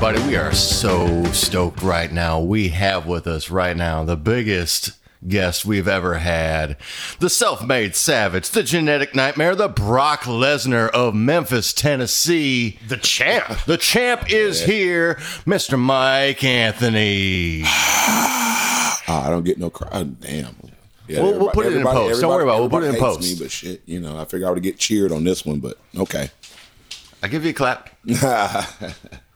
everybody. We are so stoked right now. We have with us right now the biggest guest we've ever had the self made savage, the genetic nightmare, the Brock Lesnar of Memphis, Tennessee. The champ. The champ is here, Mr. Mike Anthony. Ah, I don't get no crowd. Damn. Yeah, We'll- we'll put it in post. Don't worry about it. We'll put it in post. Me, but shit, you know, I figure I would get cheered on this one, but okay. I give you a clap.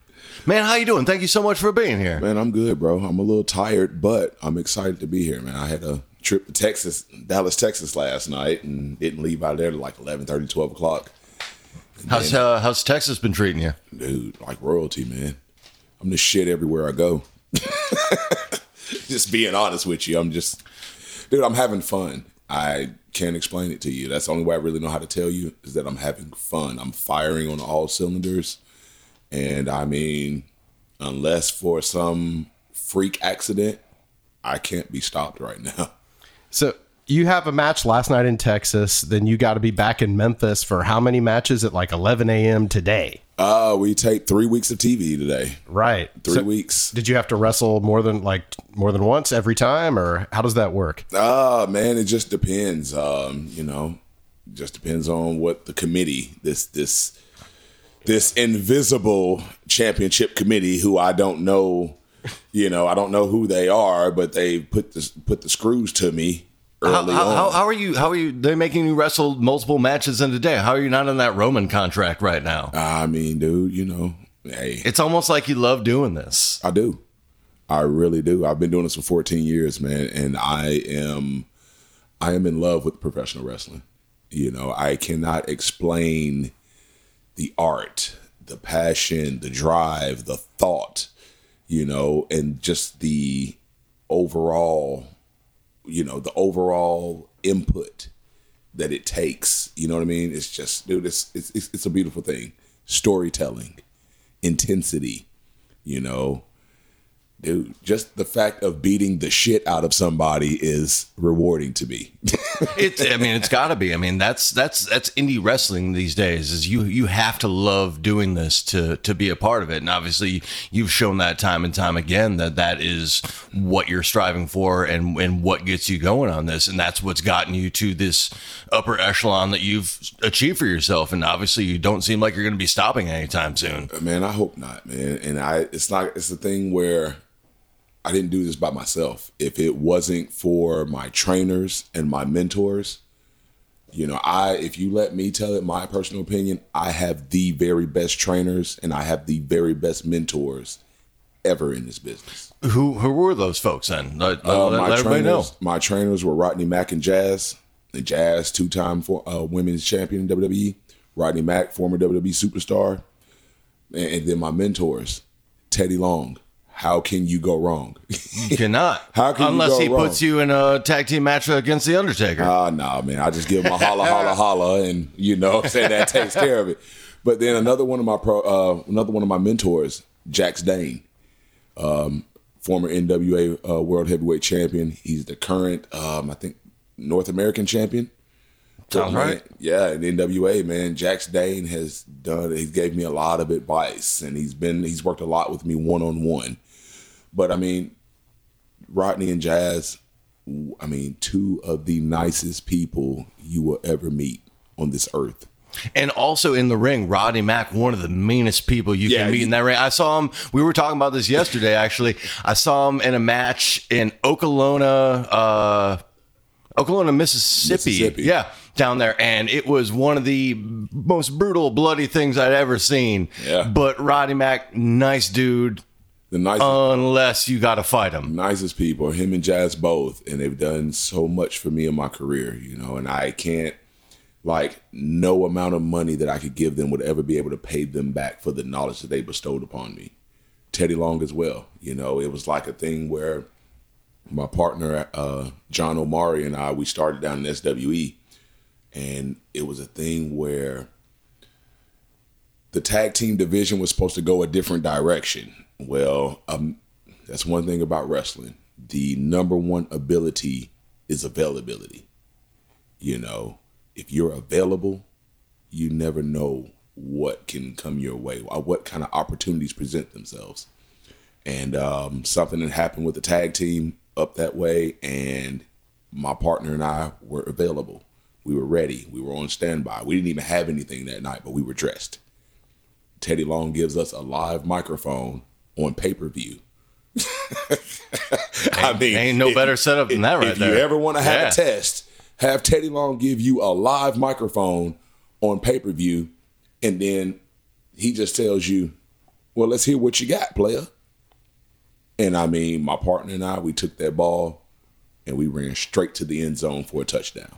Man, how you doing? Thank you so much for being here. Man, I'm good, bro. I'm a little tired, but I'm excited to be here, man. I had a trip to Texas, Dallas, Texas last night and didn't leave out of there till like 11, 30, 12 o'clock. How's uh, how's Texas been treating you? Dude, like royalty, man. I'm the shit everywhere I go. just being honest with you, I'm just, dude, I'm having fun. I can't explain it to you. That's the only way I really know how to tell you is that I'm having fun. I'm firing on all cylinders. And I mean, unless for some freak accident, I can't be stopped right now. So you have a match last night in Texas. Then you got to be back in Memphis for how many matches at like 11 a.m. today? Uh, we take three weeks of TV today. Right. Three So weeks. Did you have to wrestle more than like more than once every time, or how does that work? Ah, man, it just depends. Um, you know, just depends on what the committee, this this this invisible championship committee, who I don't know, you know, I don't know who they are, but they put the put the screws to me How, early how, on. how, how are you? How are you? They're making you wrestle multiple matches in a day. How are you not in that Roman contract right now? I mean, dude, you know, hey, It's almost like you love doing this. I do. I really do. I've been doing this for 14 years, man, and I am I am in love with professional wrestling. You know, I cannot explain the art, the passion, the drive, the thought, you know, and just the overall, you know, the overall input that it takes. You know what I mean? It's just, dude, it's it's it's, it's a beautiful thing. Storytelling, intensity, you know, dude, just the fact of beating the shit out of somebody is rewarding to me. It's. I mean, it's got to be. I mean, that's that's that's indie wrestling these days. Is you you have to love doing this to to be a part of it. And obviously, you've shown that time and time again that that is what you're striving for and and what gets you going on this. And that's what's gotten you to this upper echelon that you've achieved for yourself. And obviously, you don't seem like you're going to be stopping anytime soon. man, I hope not, man. And I, it's not, it's the thing where I didn't do this by myself. If it wasn't for my trainers and my mentors, you know, I, if you let me tell it, my personal opinion, I have the very best trainers and I have the very best mentors ever in this business. Who who were those folks then? Let, Uh, let- my let everybody know. trainers, my trainers were Rodney Mack and Jazz. The Jazz, two-time for, uh, women's champion in WWE. Rodney Mack, former WWE superstar, and, and then my mentors, Teddy Long. How can you go wrong? You cannot. How can you Unless he wrong? puts you in a tag team match against the Undertaker. Ah, nah, man. I just give him a holla, holla, holla, and you know, what that takes care of it. But then another one of my pro, uh, another one of my mentors, Jax Dane, um, former NWA uh, World Heavyweight Champion. He's the current, um, I think, North American champion. Sounds Man, right. Yeah, in NWA, man, Jax Dane has done. He gave me a lot of advice, and he's been he's worked a lot with me one on one. But I mean, Rodney and Jazz, I mean, two of the nicest people you will ever meet on this earth. And also in the ring, Rodney Mack, one of the meanest people you Yeah, can meet he- in that ring. I saw him. We were talking about this yesterday. Actually, I saw him in a match in Okolona, uh, Okolona, Mississippi. Mississippi. Yeah, down there, and it was one of the most brutal, bloody things I'd ever seen. Yeah. But Rodney Mack, nice dude. The nicest, Unless you got to fight him. nicest people, him and Jazz both, and they've done so much for me in my career, you know, and I can't like no amount of money that I could give them would ever be able to pay them back for the knowledge that they bestowed upon me. Teddy Long as well, you know, it was like a thing where my partner uh, John Omari and I we started down in SWE, and it was a thing where the tag team division was supposed to go a different direction. Well, um, that's one thing about wrestling. The number one ability is availability. You know, if you're available, you never know what can come your way, what kind of opportunities present themselves. And um, something that happened with the tag team up that way, and my partner and I were available. We were ready. We were on standby. We didn't even have anything that night, but we were dressed. Teddy Long gives us a live microphone on pay per view. I mean, ain't no better setup than that right if there. you ever want to have Yeah. a test, have Teddy Long give you a live microphone on pay per view, and then he just tells you, "Well, let's hear what you got, player." And I mean, my partner and I, we took that ball and we ran straight to the end zone for a touchdown.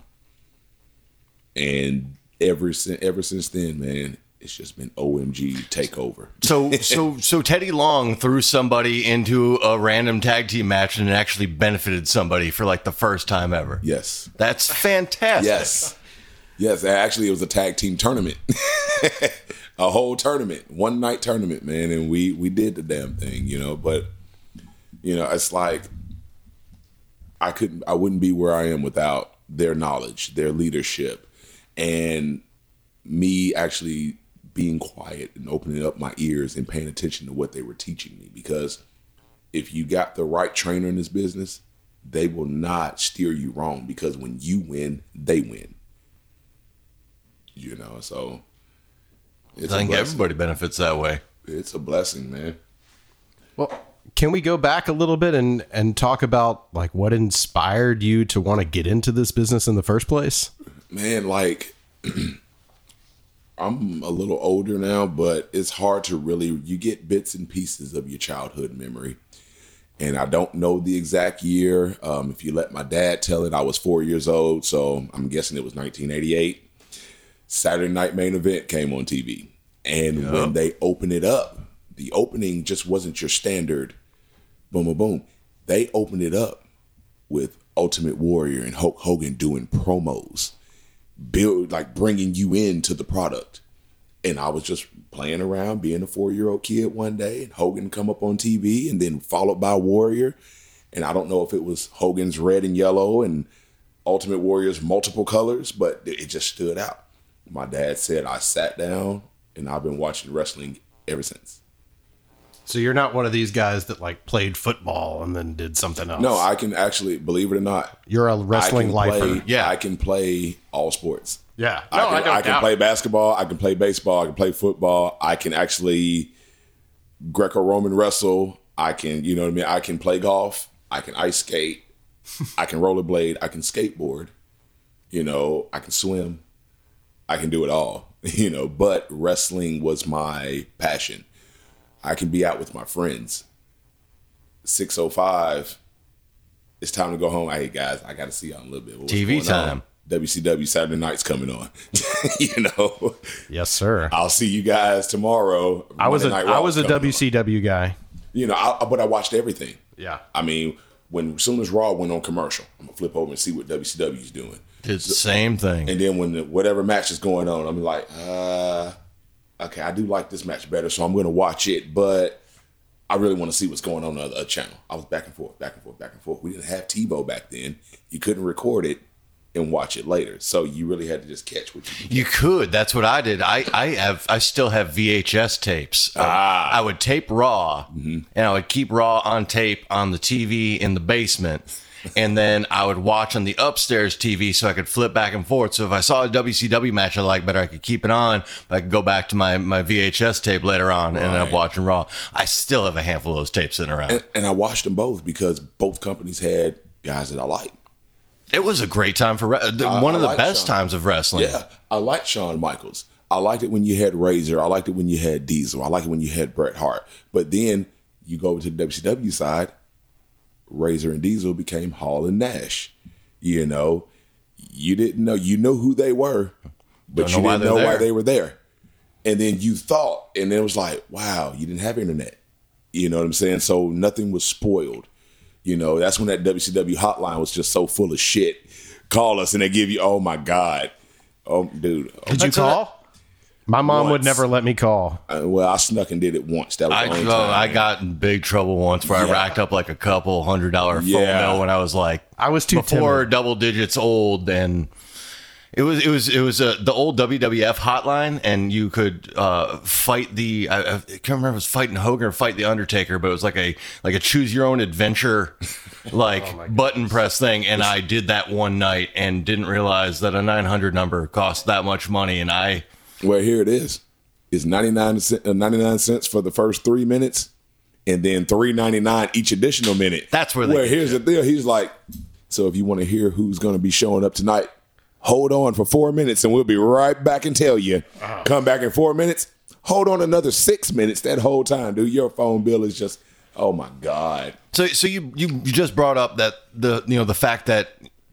And ever since ever since then, man, it's just been OMG takeover. So so so Teddy Long threw somebody into a random tag team match and it actually benefited somebody for like the first time ever. Yes. That's fantastic. Yes. Yes, actually it was a tag team tournament. a whole tournament, one night tournament, man, and we we did the damn thing, you know, but you know, it's like I couldn't I wouldn't be where I am without their knowledge, their leadership, and me actually being quiet and opening up my ears and paying attention to what they were teaching me because if you got the right trainer in this business, they will not steer you wrong because when you win, they win. You know, so it's I a think blessing. everybody benefits that way. It's a blessing, man. Well, can we go back a little bit and and talk about like what inspired you to want to get into this business in the first place? man, like I'm a little older now, but it's hard to really you get bits and pieces of your childhood memory. And I don't know the exact year. Um, if you let my dad tell it, I was four years old, so I'm guessing it was 1988. Saturday Night Main Event came on TV, and when they opened it up, the opening just wasn't your standard boom, boom, boom. They opened it up with Ultimate Warrior and Hulk Hogan doing promos, build like bringing you into the product. And I was just playing around, being a four year old kid one day, and Hogan come up on TV, and then followed by Warrior. And I don't know if it was Hogan's red and yellow and Ultimate Warrior's multiple colors, but it just stood out. My dad said I sat down, and I've been watching wrestling ever since. So you're not one of these guys that like played football and then did something else. No, I can actually believe it or not. you're a I wrestling lifer. play, Yeah. I can play all sports. Yeah. I No, can, I don't I can play it. basketball. I can play baseball. I can play football. I can actually Greco-Roman wrestle. I can, you know what I mean. I can play golf. I can ice skate. I can rollerblade. I can skateboard. You know, I can swim. I can do it all. You know, but wrestling was my passion. I can be out with my friends. Six oh five. It's time to go home. Hey guys, I got to see y'all in a little bit. What's TV going on? time. WCW Saturday night's coming on. you know, Yes, sir. I'll see you guys tomorrow. I was a Night was a coming on. WCW guy. You know, I, but I watched everything. Yeah. I mean, when as soon as Raw went on commercial, I'm gonna flip over and see what WCW's doing. It's the same thing. And then when the, whatever match is going on, I'm like, uh, okay, I do like this match better, so I'm going to watch it, but I really want to see what's going on on the other channel. I was back and forth, back and forth, back and forth. We didn't have TiVo back then. You couldn't record it and watch it later, so you really had to just catch what you. You could. That's what I did. I, I have I still have VHS tapes. Uh, Ah. I would tape Raw, and I would keep Raw on tape on the TV in the basement, and then I would watch on the upstairs TV so I could flip back and forth. So if I saw a WCW match I liked better, I could keep it on. But I could go back to my my VHS tape later on and end up watching Raw. I still have a handful of those tapes sitting around. And, and I watched them both because both companies had guys that I liked. It was a great time for re- the- one I of the best Shawn. times of wrestling. Yeah, I liked Shawn Michaels. I liked it when you had Razor. I liked it when you had Diesel. I liked it when you had Bret Hart. But then you go over to the WCW side, Razor and Diesel became Hall and Nash. You know, you didn't know. You know who they were, but Don't you know didn't know they're why they were there. And then you thought, and it was like, wow, you didn't have internet. You know what I'm saying? So nothing was spoiled. You know, that's when that WCW hotline was just so full of shit. Call us and they give you, oh my God. Oh, dude. Oh, Did you That's call? My mom would never let me call. uh, well, I snuck and did it once. That was I, the only oh, time. I got in big trouble once where I racked up like a couple hundred dollar phone bill when I was like I was too before timid. double digits old and It was it was it was uh, the old WWF hotline, and you could uh, fight the I, I can't remember if it was fighting Hogan or fight the Undertaker, but it was like a like a choose your own adventure like button press thing. And I did that one night and didn't realize that a 900 number cost that much money, and I Well, here it is. It's 99, cent, uh, 99 cents for the first three minutes, and then three ninety nine each additional minute. That's where they Well, get here's the deal. He's like, so if you want to hear who's going to be showing up tonight, hold on for four minutes, and we'll be right back and tell you. Come back in four minutes. Hold on another six minutes. That whole time, dude, your phone bill is just, oh my god. So, so you, you you just brought up that the you know the fact that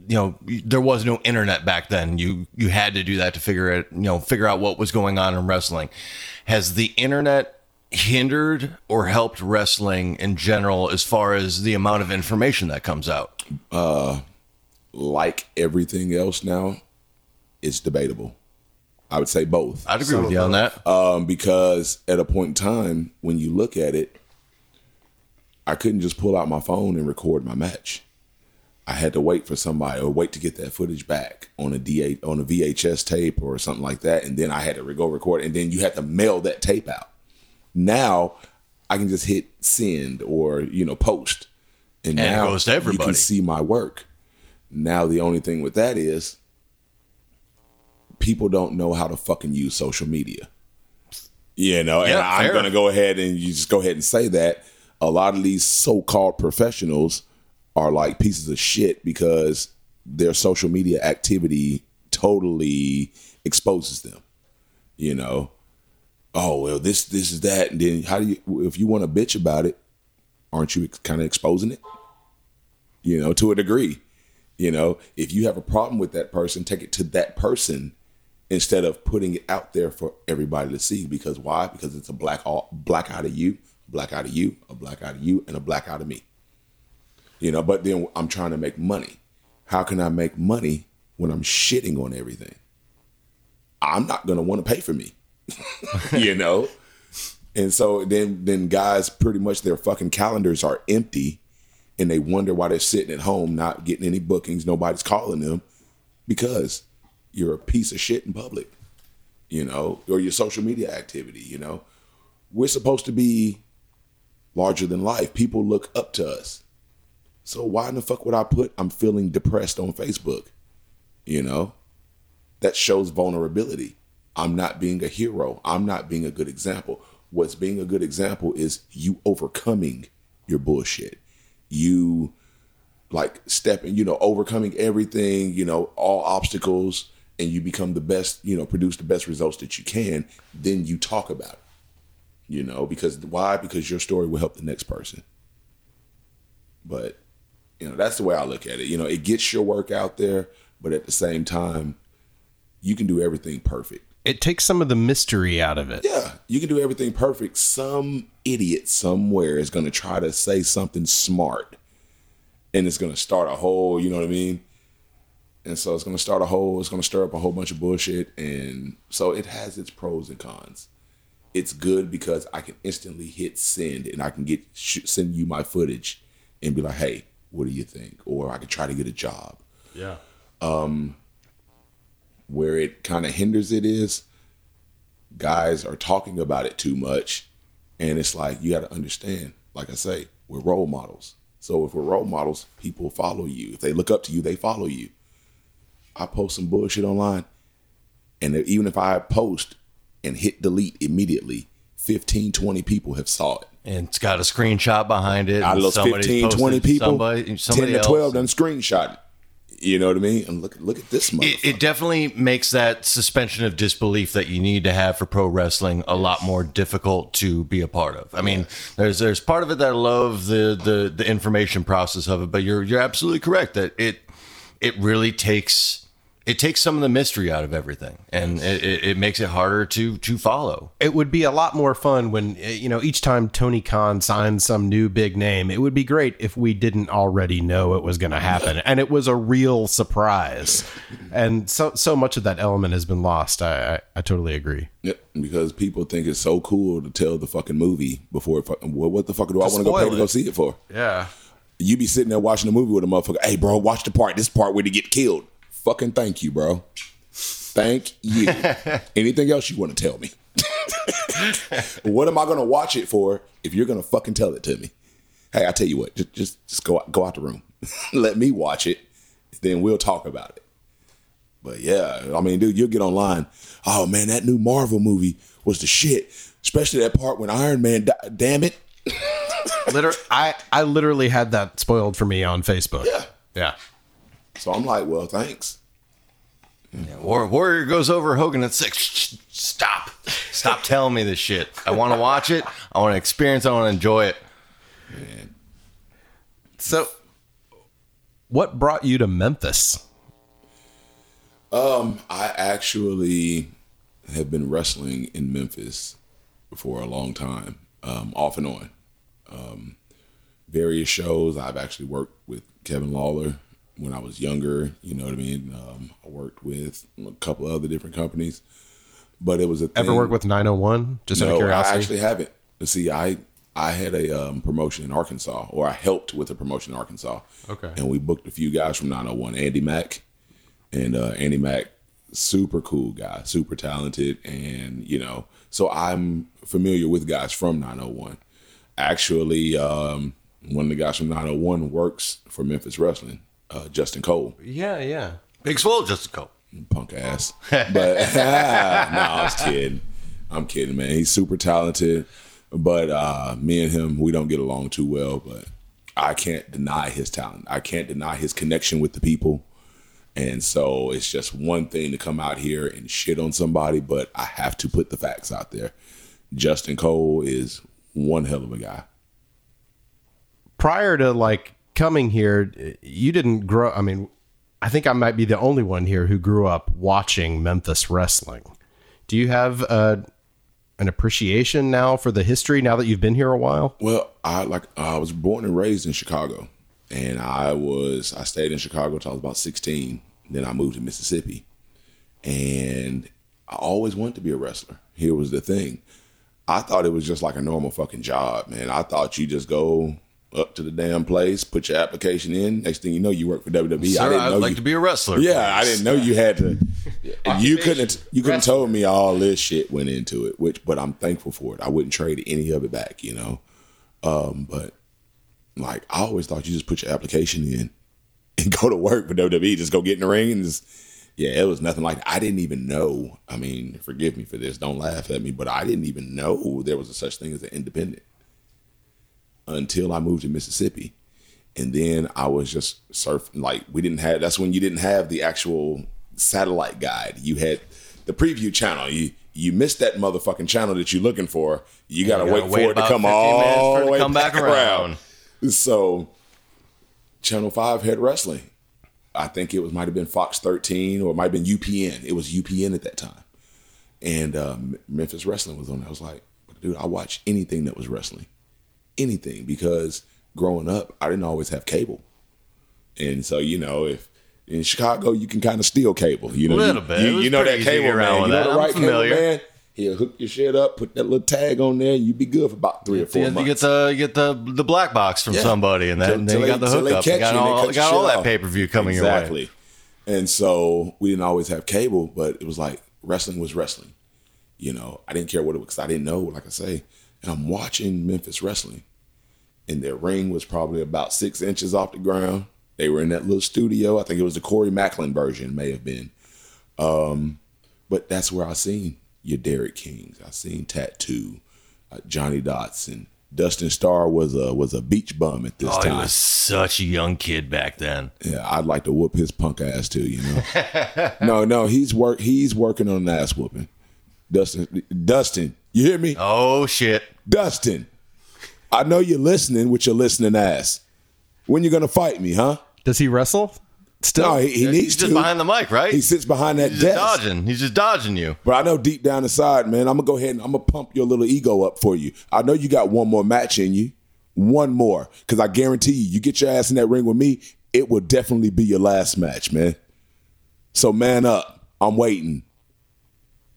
you know there was no internet back then. You you had to do that to figure it you know figure out what was going on in wrestling. Has the internet hindered or helped wrestling in general as far as the amount of information that comes out? uh Like everything else now, it's debatable. I would say both. I'd agree with you on that. um, because at a point in time when you look at it, I couldn't just pull out my phone and record my match. I had to wait for somebody or wait to get that footage back on a D8 on a VHS tape or something like that, and then I had to go record, and then you had to mail that tape out. Now I can just hit send or you know post, and, And now goes to you everybody. can see my work. Now the only thing with that is people don't know how to fucking use social media. You know, and Yeah, I'm fair. going to go ahead and you just go ahead and say that a lot of these so-called professionals are like pieces of shit because their social media activity totally exposes them. You know, oh well, this this is that, and then how do you if you want to bitch about it, aren't you kind of exposing it? You know, to a degree. You know, if you have a problem with that person, take it to that person instead of putting it out there for everybody to see. Because why? Because it's a black all black out of you, black out of you, a black out of you, and a black out of me. You know, but then I'm trying to make money. How can I make money when I'm shitting on everything? I'm not gonna want to pay for me. you know? And so then then guys pretty much their fucking calendars are empty and they wonder why they're sitting at home not getting any bookings, nobody's calling them because you're a piece of shit in public. You know, or your social media activity, you know. We're supposed to be larger than life. People look up to us. So why in the fuck would I put I'm feeling depressed on Facebook? You know? That shows vulnerability. I'm not being a hero. I'm not being a good example. What's being a good example is you overcoming your bullshit. You like stepping, you know, overcoming everything, you know, all obstacles, and you become the best, you know, produce the best results that you can. Then you talk about it, you know, because why? Because your story will help the next person. But, you know, that's the way I look at it. You know, it gets your work out there, but at the same time, you can do everything perfect. It takes some of the mystery out of it. Yeah, you can do everything perfect. Some idiot somewhere is going to try to say something smart, and it's going to start a whole. You know what I mean? And so it's going to start a whole. It's going to stir up a whole bunch of bullshit, and so it has its pros and cons. It's good because I can instantly hit send, and I can get sh- send you my footage, and be like, "Hey, what do you think?" Or I could try to get a job. Yeah. Um, where it kind of hinders it is guys are talking about it too much and it's like you got to understand like i say we're role models. So if we're role models people follow you. If they look up to you they follow you. I post some bullshit online and even if i post and hit delete immediately 15 20 people have saw it And it's got a screenshot behind it. out of those 15 20 people somebody, somebody 10 to else. 12 done screenshot you know what i mean and look look at this it, it definitely makes that suspension of disbelief that you need to have for pro wrestling a lot more difficult to be a part of. I mean, there's there's part of it that I love the the the information process of it, but you're you're absolutely correct that it it really takes it takes some of the mystery out of everything, and it, it, it makes it harder to to follow. It would be a lot more fun when, uh, you know, each time Tony Khan signs some new big name, it would be great if we didn't already know it was going to happen and it was a real surprise. And so, so much of that element has been lost. I, I, I totally agree. Yep, because people think it's so cool to tell the fucking movie before it fucking. Well, what the fuck do I want to go pay spoil to go see it for? Yeah. You be sitting there watching the movie with a motherfucker. Hey, bro, watch the part. This part where they get killed. Fucking thank you, bro. Thank you. Anything else you want to tell me? what am I going to watch it for if you're going to fucking tell it to me? Hey, I tell you what, just just, just go out, go out the room. Let me watch it, then we'll talk about it. But yeah, I mean, dude, you'll get online. Oh man, that new Marvel movie was the shit. Especially that part when Iron Man. Di- damn it. Liter- I I literally had that spoiled for me on Facebook. Yeah. Yeah. So I'm like, well, thanks. War- Warrior goes over Hogan and says, "Shh, "Stop, stop telling me this shit. I want to watch it. I want to experience. it, I want to enjoy it." So, what brought you to Memphis? Um, I actually have been wrestling in Memphis for a long time, um, off and on. Um, various shows. I've actually worked with Kevin Lawler when I was younger. You know what I mean? Um, I worked with a couple other different companies, but it was a thing. Ever work with 901? Just out of no, I actually haven't. See, I I had a um, promotion in Arkansas, or I helped with a promotion in Arkansas. Okay. And we booked a few guys from 901, Andy Mack, and uh, Andy Mack, super cool guy, super talented, and you know, so I'm familiar with guys from 901. Actually, um, one of the guys from 901 works for Memphis Wrestling, uh, Justin Cole yeah, yeah. Big swole, Justin Cole. punk ass. But no, I was kidding. I'm kidding, man. He's super talented, but uh, me and him, we don't get along too well. But I can't deny his talent. I can't deny his connection with the people. And so it's just one thing to come out here and shit on somebody, but I have to put the facts out there. Justin Cole is one hell of a guy. Prior to like coming here, you didn't grow. I mean, I think I might be the only one here who grew up watching Memphis wrestling. Do you have uh, an appreciation now for the history now that you've been here a while? Well, I like I was born and raised in Chicago, and I was I stayed in Chicago until I was about sixteen. Then I moved to Mississippi, and I always wanted to be a wrestler. Here was the thing: I thought it was just like a normal fucking job, man. I thought you just go up to the damn place, put your application in. Next thing you know, you work for WWE. Sir, I didn't know I'd know like you, to be a wrestler. yeah, I didn't know you had to. you couldn't. You couldn't told me all this shit went into it. Which, but I'm thankful for it. I wouldn't trade any of it back. You know, um, but like I always thought you just put your application in and go to work for WWE. Just go get in the ring and just. Yeah, it was nothing like that. I didn't even know. I mean, forgive me for this. Don't laugh at me, but I didn't even know there was a such thing as an independent until I moved to Mississippi and then I was just surfing. Like we didn't have. That's when you didn't have the actual satellite guide. You had the preview channel. You you missed that motherfucking channel that you're looking for. You gotta, You gotta wait, wait for it to come 15 all the way come back around. So, Channel Five had wrestling. I think it was might have been Fox 13 or it might have been UPN. It was UPN at that time, and um, Memphis Wrestling was on. I was like, dude, I watch anything that was wrestling anything because growing up, I didn't always have cable. And so, you know, if in Chicago, you can kind of steal cable. You know, Little you, bit. You, you know that easy to get cable around man. You know that. the right familiar. cable man. He'll hook your shit up, put that little tag on there, and you be good for about three or four You months. get the you get the the black box from Yeah. somebody, and then, you got the hookup. You got you all, cut got all that pay per view coming your way. exactly. And so we didn't always have cable, but it was like wrestling was wrestling. You know, I didn't care what it was because I didn't know, like I say. And I'm watching Memphis wrestling, and their ring was probably about six inches off the ground. They were in that little studio. I think it was the Corey Maclin version, may have been. Um, but that's where I seen your Derek Kings. I seen Tattoo, uh, Johnny Dotson. Dustin Starr was a was a beach bum at this Oh, he time. was such a young kid back then. Yeah, I'd like to whoop his punk ass too. You know. no, no, he's work. He's working on an ass whooping. Dustin, Dustin, you hear me? Oh shit! Dustin, I know you're listening with your listening ass. When you gonna fight me, huh? Does he wrestle? Still, No, he, he needs He's just to. behind the mic, right? he sits behind that He's just desk. dodging. He's just dodging you. But I know deep down inside, man, I'm gonna go ahead and I'm gonna pump your little ego up for you. I know you got one more match in you, one more, because I guarantee you, you get your ass in that ring with me, it will definitely be your last match, man. So man up, I'm waiting.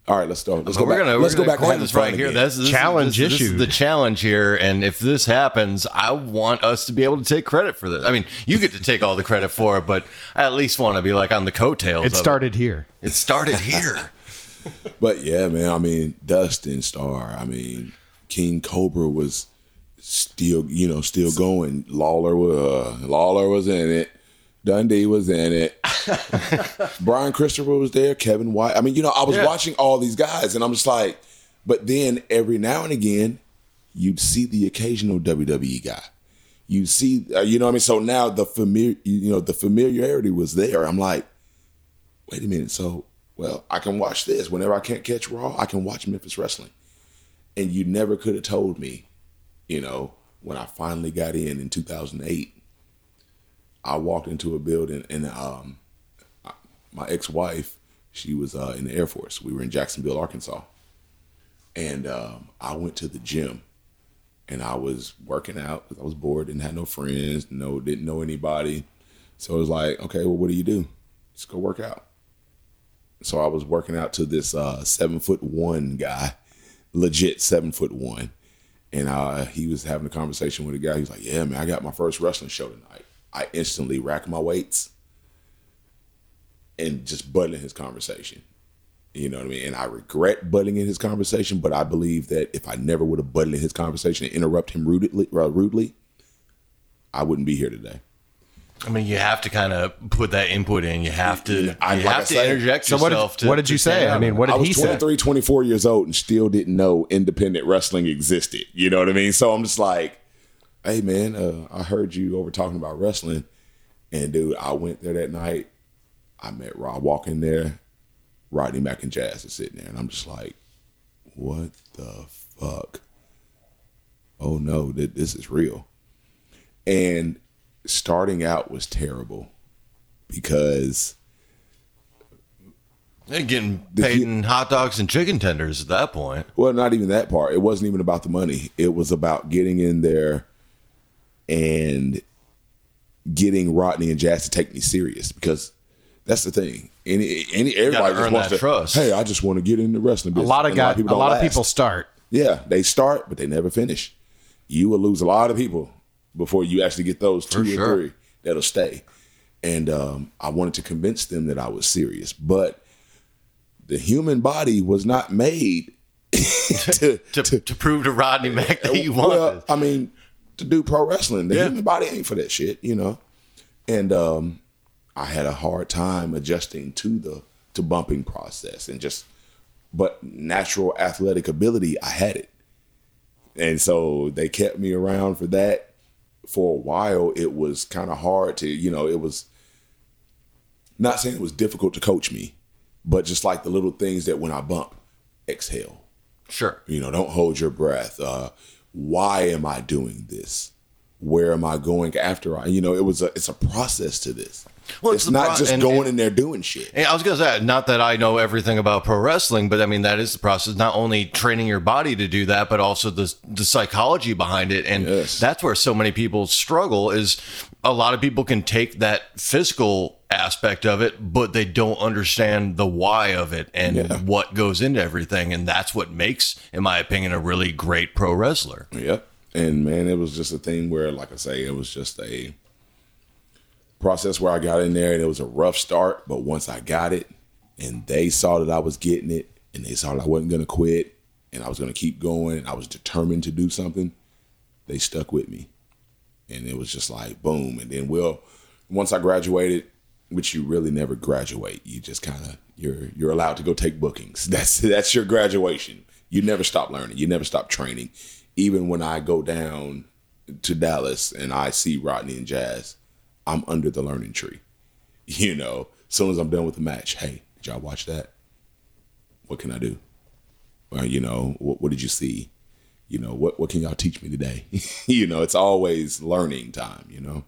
All right, let's go. Let's go we're back. gonna let's we're go gonna back to coin this right here. again. That's this, Challenge this, this is the challenge here, and if this happens, I want us to be able to take credit for this. I mean, you get to take all the credit for it, but I at least want to be like on the coattails. It of started here. It, it started here. But yeah, man. I mean, Dustin Starr. I mean, King Cobra was still, you know, still going. Lawler was uh, Lawler was in it. Dundee was in it. Brian Christopher was there. Kevin White. I mean, you know, I was Yeah. watching all these guys, and I'm just like, but then every now and again, you'd see the occasional WWE guy. You see, uh, you know what I mean. So now the familiar, you know, the familiarity was there. I'm like, wait a minute. So, well, I can watch this whenever I can't catch Raw. I can watch Memphis Wrestling, and you never could have told me, you know, when I finally got in in 2008. I walked into a building and um, my ex-wife, she was uh, in the Air Force. We were in Jacksonville, Arkansas, and um, I went to the gym, and I was working out because I was bored, didn't have no friends, no didn't know anybody. So it was like, okay, well, what do you do? Just go work out. So I was working out to this uh, seven foot one guy, legit seven foot one, and uh, he was having a conversation with a guy. He was like, "Yeah, man, I got my first wrestling show tonight." I instantly rack my weights and just butting his conversation. You know what I mean? And I regret butting in his conversation, but I believe that if I never would have butted in his conversation and interrupt him rudely, uh, rudely, I wouldn't be here today. I mean, you have to kind of put that input in. You have to. You I- like I have to say- interject So what did, to, what did to you say? I mean, what I did was he say? 23, 24 years old and still didn't know independent wrestling existed. You know what I mean? So I'm just like, hey, man, uh, I heard you over talking about wrestling. And dude, I went there that night. I met Rob walking there. Rodney Mack and Jazz is sitting there. And I'm just like, what the fuck? Oh no, th- this is real. And starting out was terrible because They're getting paid in hot dogs and chicken tenders at that point. Well, not even that part. It wasn't even about the money. It was about getting in there and getting Rodney and Jazz to take me serious because that's the thing. Any, any everybody just wants to. trust. Hey, I just want to get in the wrestling a business. lot of And guys, a don't lot of people start. Yeah, they start, but they never finish. You will lose a lot of people before you actually get those two For or sure. three that'll stay. And um, I wanted to convince them that I was serious, but the human body was not made to, To, to, prove to Rodney Mack that you want well. I mean, to do pro wrestling, the Yeah. human body ain't for that shit, you know. And um, I had a hard time adjusting to the to bumping process and just, but natural athletic ability, I had it, and so they kept me around for that. For a while, it was kind of hard to, you know, it was not saying it was difficult to coach me, but just like the little things that when I bump, exhale. Sure. You know, don't hold your breath. Uh, why am I doing this? Where am I going after I? You know, it was a it's a process to this. Well, it's it's not pro- just and- going and- in there doing shit. I was gonna say, not that I know everything about pro wrestling, but I mean that is the process. Not only training your body to do that, but also the the psychology behind it, and Yes. that's where so many people struggle. Is a lot of people can take that physical aspect of it, but they don't understand the why of it and Yeah. what goes into everything, and that's what makes, in my opinion, a really great pro wrestler. Yep. And man, it was just a thing where, like I say, it was just a process where I got in there and it was a rough start. But once I got it and they saw that I was getting it and they saw that I wasn't going to quit and I was going to keep going and I was determined to do something, they stuck with me. And it was just like boom. And then, well, once I graduated, which you really never graduate, you just kind of you're you're allowed to go take bookings. That's that's your graduation. You never stop learning. You never stop training. Even when I go down to Dallas and I see Rodney and Jazz, I'm under the learning tree. You know, as soon as I'm done with the match, hey, did y'all watch that? What can I do? Well, you know, what, what did you see? You know, what what can y'all teach me today? you know, it's always learning time. You know.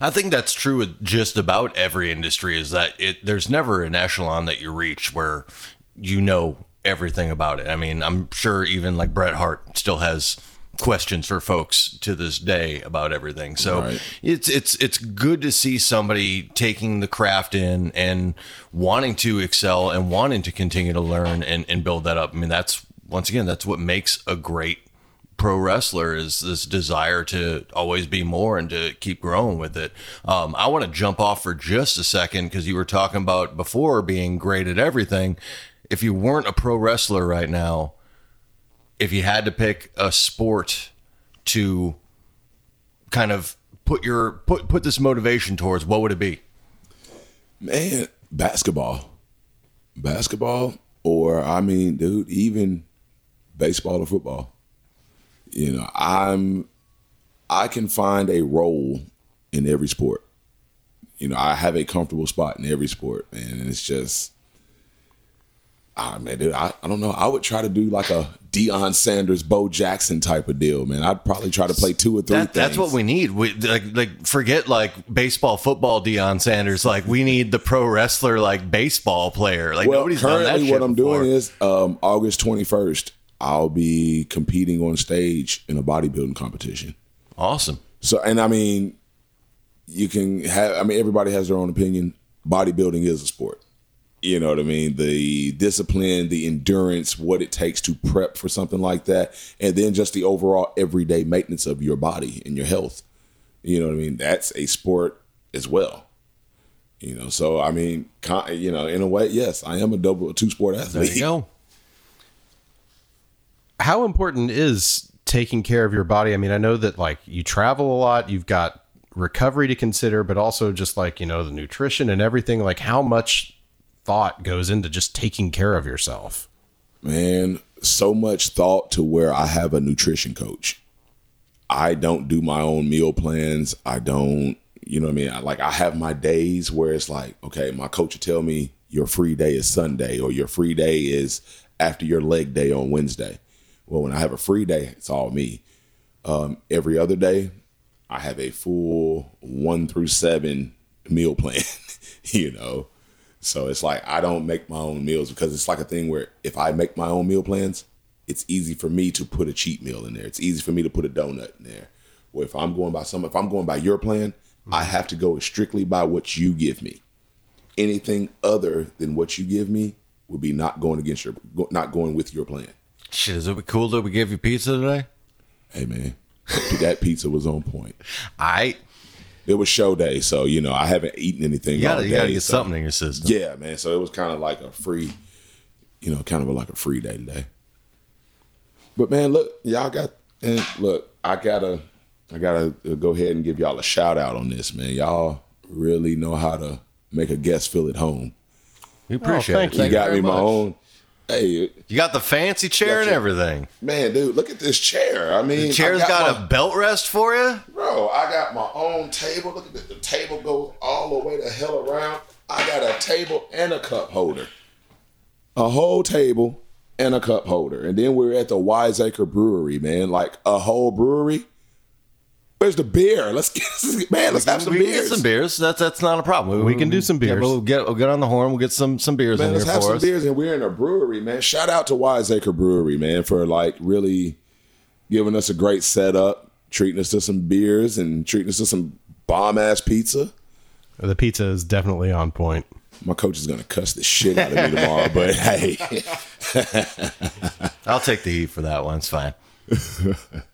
I think that's true with just about every industry. Is that it? There's never an echelon that you reach where you know everything about it. I mean, I'm sure even like Bret Hart still has questions for folks to this day about everything. So Right. it's it's it's good to see somebody taking the craft in and wanting to excel and wanting to continue to learn and, and build that up. I mean, that's once again, that's what makes a great pro wrestler is this desire to always be more and to keep growing with it. Um, I want to jump off for just a second because you were talking about before being great at everything. If you weren't a pro wrestler right now, if you had to pick a sport to kind of put your put put this motivation towards, what would it be? Man, basketball. Basketball, or I mean, dude, even baseball or football. You know, I'm I can find a role in every sport. You know, I have a comfortable spot in every sport, man. And it's just ah man, dude, I, I don't know. I would try to do like a Deion Sanders, Bo Jackson type of deal, man. I'd probably try to play two or three That, that's what we need. We like like forget like baseball, football. Deion Sanders. Like we need the pro wrestler, like baseball player. Like well, nobody's done currently that. shit what I'm before. doing is um, August 21st, I'll be competing on stage in a bodybuilding competition. awesome. So, and I mean, you can have, I mean, everybody has their own opinion. Bodybuilding is a sport. You know what I mean? The discipline, the endurance, what it takes to prep for something like that, and then just the overall everyday maintenance of your body and your health. You know what I mean? That's a sport as well. You know, so I mean, con- you know, in a way, yes, I am a double, two sport athlete. There you go. How important is taking care of your body? I mean, I know that like you travel a lot, you've got recovery to consider, but also just like, you know, the nutrition and everything. Like, how much thought goes into just taking care of yourself? Man, so much thought to where I have a nutrition coach. I don't do my own meal plans. I don't, you know what I mean? I, like I have my days where it's like, okay, my coach will tell me your free day is Sunday or your free day is after your leg day on Wednesday. Well, when I have a free day, it's all me. Um, every other day, I have a full one through seven meal plan, you know. So it's like I don't make my own meals because it's like a thing where if I make my own meal plans, it's easy for me to put a cheat meal in there. It's easy for me to put a donut in there. Or if I'm going by some, if I'm going by your plan, I have to go strictly by what you give me. Anything other than what you give me would be not going against your, not going with your plan. Shit, is it cool that we gave you pizza today? Hey man, that pizza was on point. I It was show day, so you know I haven't eaten anything. you gotta all you gotta day, get so- something in your system. Yeah, man. So it was kind of like a free, you know, kind of like a free day today. But man, look, y'all got and look, I gotta, I gotta go ahead and give y'all a shout out on this, man. Y'all really know how to make a guest feel at home. We appreciate oh, thank it. you. You got very me my own. Hey, You got the fancy chair and everything. man, dude, look at this chair. I mean, The chair's I got, my- a belt rest for you. Bro, I got my own table. Look at this. The table goes all the way the hell around. I got a table and a cup holder. A whole table and a cup holder. And then we're at the Wiseacre Brewery, man. Like a whole brewery. Where's the beer? Let's get man, let's have some we can beers. get some beers. That's that's not a problem. We can do some Yeah, beers. we'll get we'll get on the horn. We'll get some some beers Man, in let's here have for some us. beers. And we're in a brewery, man. Shout out to Wiseacre Brewery, man, for like really giving us a great setup, treating us to some beers and treating us to some bomb ass pizza. The pizza is definitely on point. My coach is gonna cuss the shit out of me tomorrow, but hey, I'll take the heat for that one. It's fine.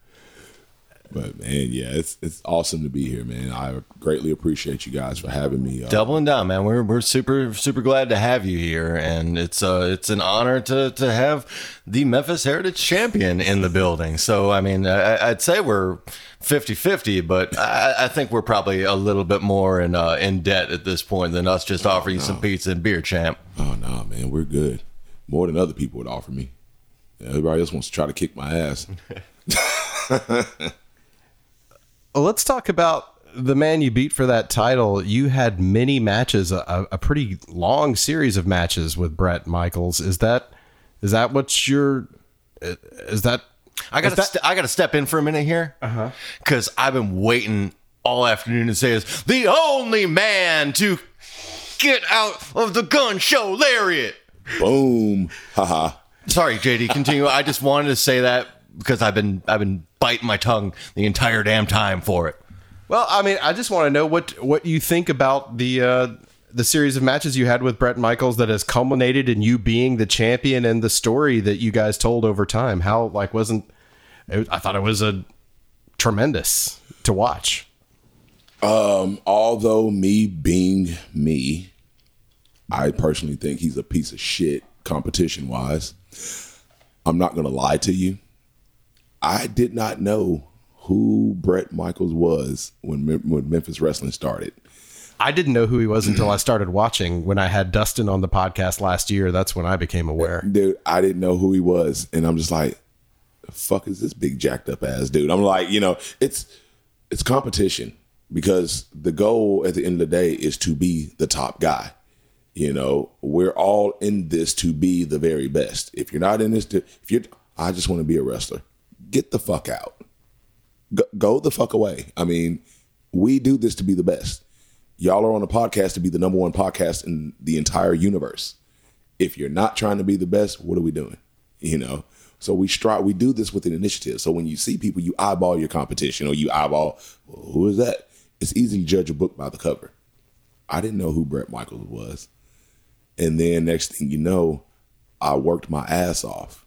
but man, yeah, it's it's awesome to be here, man. I greatly appreciate you guys for having me. Uh, Doubling down, man. We're we're super super glad to have you here, and it's uh it's an honor to to have the Memphis Heritage Champion in the building. So I mean, I, I'd say we're 50-50, but I, I think we're probably a little bit more in uh, in debt at this point than us just offering you some pizza and beer, champ. oh no, man, we're good. More than other people would offer me. Everybody else wants to try to kick my ass. Well, let's talk about the man you beat for that title. You had many matches, a, a pretty long series of matches with Brett Michaels. Is that is that what's you're? Is that I gotta st- I gotta step in for a minute here, uh-huh. because I've been waiting all afternoon to say is the only man to get out of the gun show lariat. Boom, haha. Sorry, JD, continue. I just wanted to say that because I've been I've been biting my tongue the entire damn time for it. Well, I mean, I just want to know what what you think about the uh, the series of matches you had with Brett Michaels that has culminated in you being the champion and the story that you guys told over time. How like wasn't it, I thought it was a tremendous to watch. Um, although me being me, I personally think he's a piece of shit competition wise. I'm not gonna lie to you. I did not know who Brett Michaels was when when Memphis Wrestling started. I didn't know who he was until I started watching. When I had Dustin on the podcast last year, that's when I became aware. Dude, I didn't know who he was, and I'm just like, the fuck is this big jacked up ass dude? I'm like, you know, it's it's competition because the goal at the end of the day is to be the top guy. You know, we're all in this to be the very best. If you're not in this, to, if you're, I just want to be a wrestler. Get the fuck out. Go, go the fuck away. I mean, we do this to be the best. Y'all are on a podcast to be the number one podcast in the entire universe. If you're not trying to be the best, what are we doing? You know, so we strive. We do this with an initiative. So when you see people, you eyeball your competition or you eyeball well, who is that. It's easy to judge a book by the cover. I didn't know who Brett Michaels was, and then next thing you know, I worked my ass off.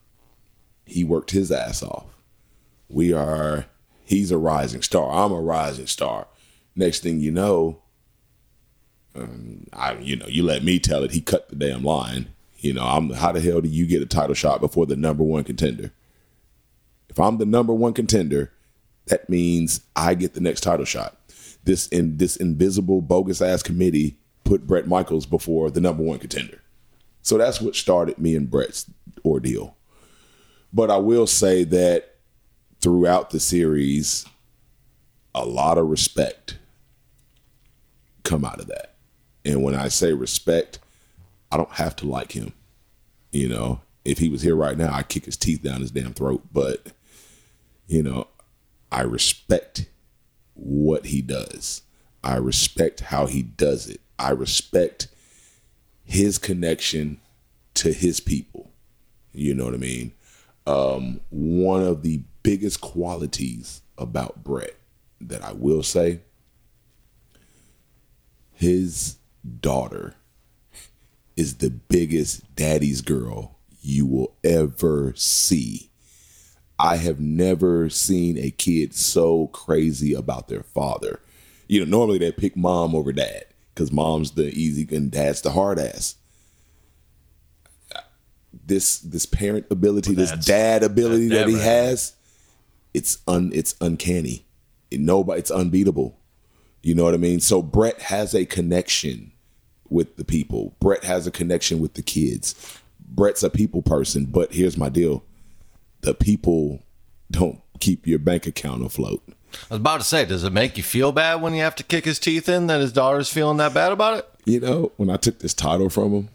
He worked his ass off. We are. He's a rising star. I'm a rising star. Next thing you know, um, I you know you let me tell it. He cut the damn line. You know, I'm how the hell do you get a title shot before the number one contender? If I'm the number one contender, that means I get the next title shot. This in this invisible bogus ass committee put Brett Michaels before the number one contender. So that's what started me and Brett's ordeal. But I will say that throughout the series, a lot of respect come out of that. And when I say respect, I don't have to like him. You know, if he was here right now, I'd kick his teeth down his damn throat. But, you know, I respect what he does. I respect how he does it. I respect his connection to his people. You know what I mean? Um, one of the biggest qualities about Brett that I will say, his daughter is the biggest daddy's girl you will ever see. I have never seen a kid so crazy about their father. You know, normally they pick mom over dad because mom's the easy and dad's the hard ass. This this parent ability, this dad ability that, that he has, it's un it's uncanny. Nobody, it's unbeatable. You know what I mean? So Brett has a connection with the people. Brett has a connection with the kids. Brett's a people person, but here's my deal. The people don't keep your bank account afloat. I was about to say, does it make you feel bad when you have to kick his teeth in that his daughter's feeling that bad about it? You know, when I took this title from him,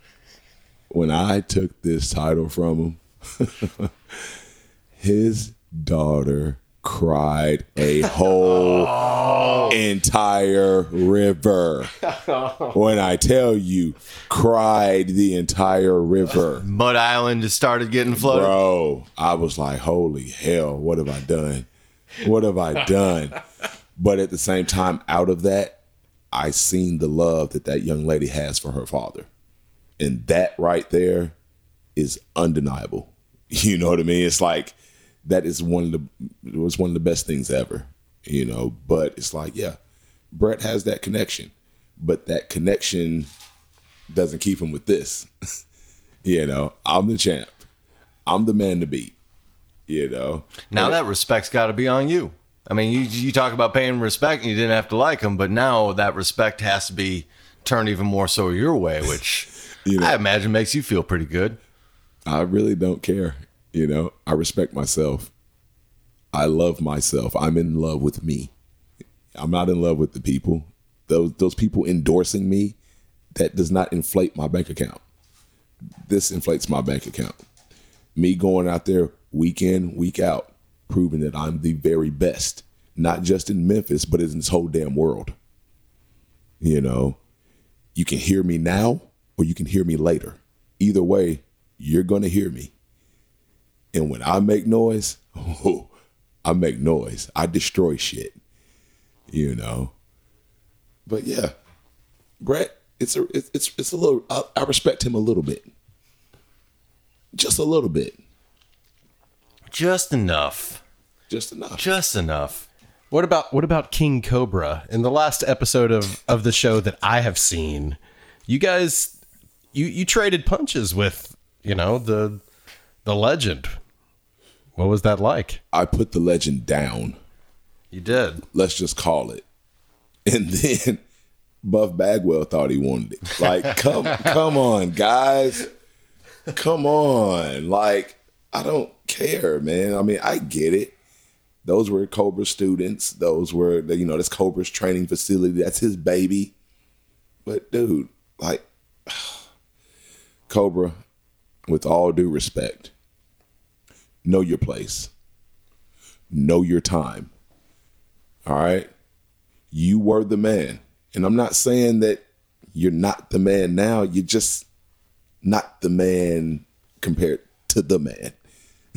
when I took this title from him, his daughter cried a whole oh. entire river. when I tell you, cried the entire river. Mud Island just started getting flooded. Bro, I was like, holy hell, what have I done? What have I done? but at the same time, out of that, I seen the love that that young lady has for her father. And that right there is undeniable. You know what I mean? It's like, that is one of the was one of the best things ever, you know. But it's like, yeah, Brett has that connection, but that connection doesn't keep him with this. you know, I'm the champ. I'm the man to beat. You know. Now that respect's got to be on you. I mean, you you talk about paying respect, and you didn't have to like him, but now that respect has to be turned even more so your way, which you know, I imagine makes you feel pretty good. I really don't care. You know, I respect myself. I love myself. I'm in love with me. I'm not in love with the people. Those those people endorsing me, that does not inflate my bank account. This inflates my bank account. Me going out there week in, week out, proving that I'm the very best, not just in Memphis, but in this whole damn world. You know, you can hear me now or you can hear me later. Either way, you're going to hear me. And when I make noise, oh, I make noise. I destroy shit. You know. But yeah, Brett, it's a it's it's, it's a little. I, I respect him a little bit, just a little bit, Just enough. just enough. Just enough. What about what about King Cobra? In the last episode of of the show that I have seen, you guys you you traded punches with, you know, the the legend. What was that like? I put the legend down. You did. let's just call it. And then Buff Bagwell thought he wanted it. Like, come, come on, guys, come on. Like, I don't care, man. I mean, I get it. Those were Cobra students. Those were, you know, that's Cobra's training facility. That's his baby. But dude, like, Cobra, with all due respect, know your place, know your time. All right. You were the man. And I'm not saying that you're not the man now. You're just not the man compared to the man.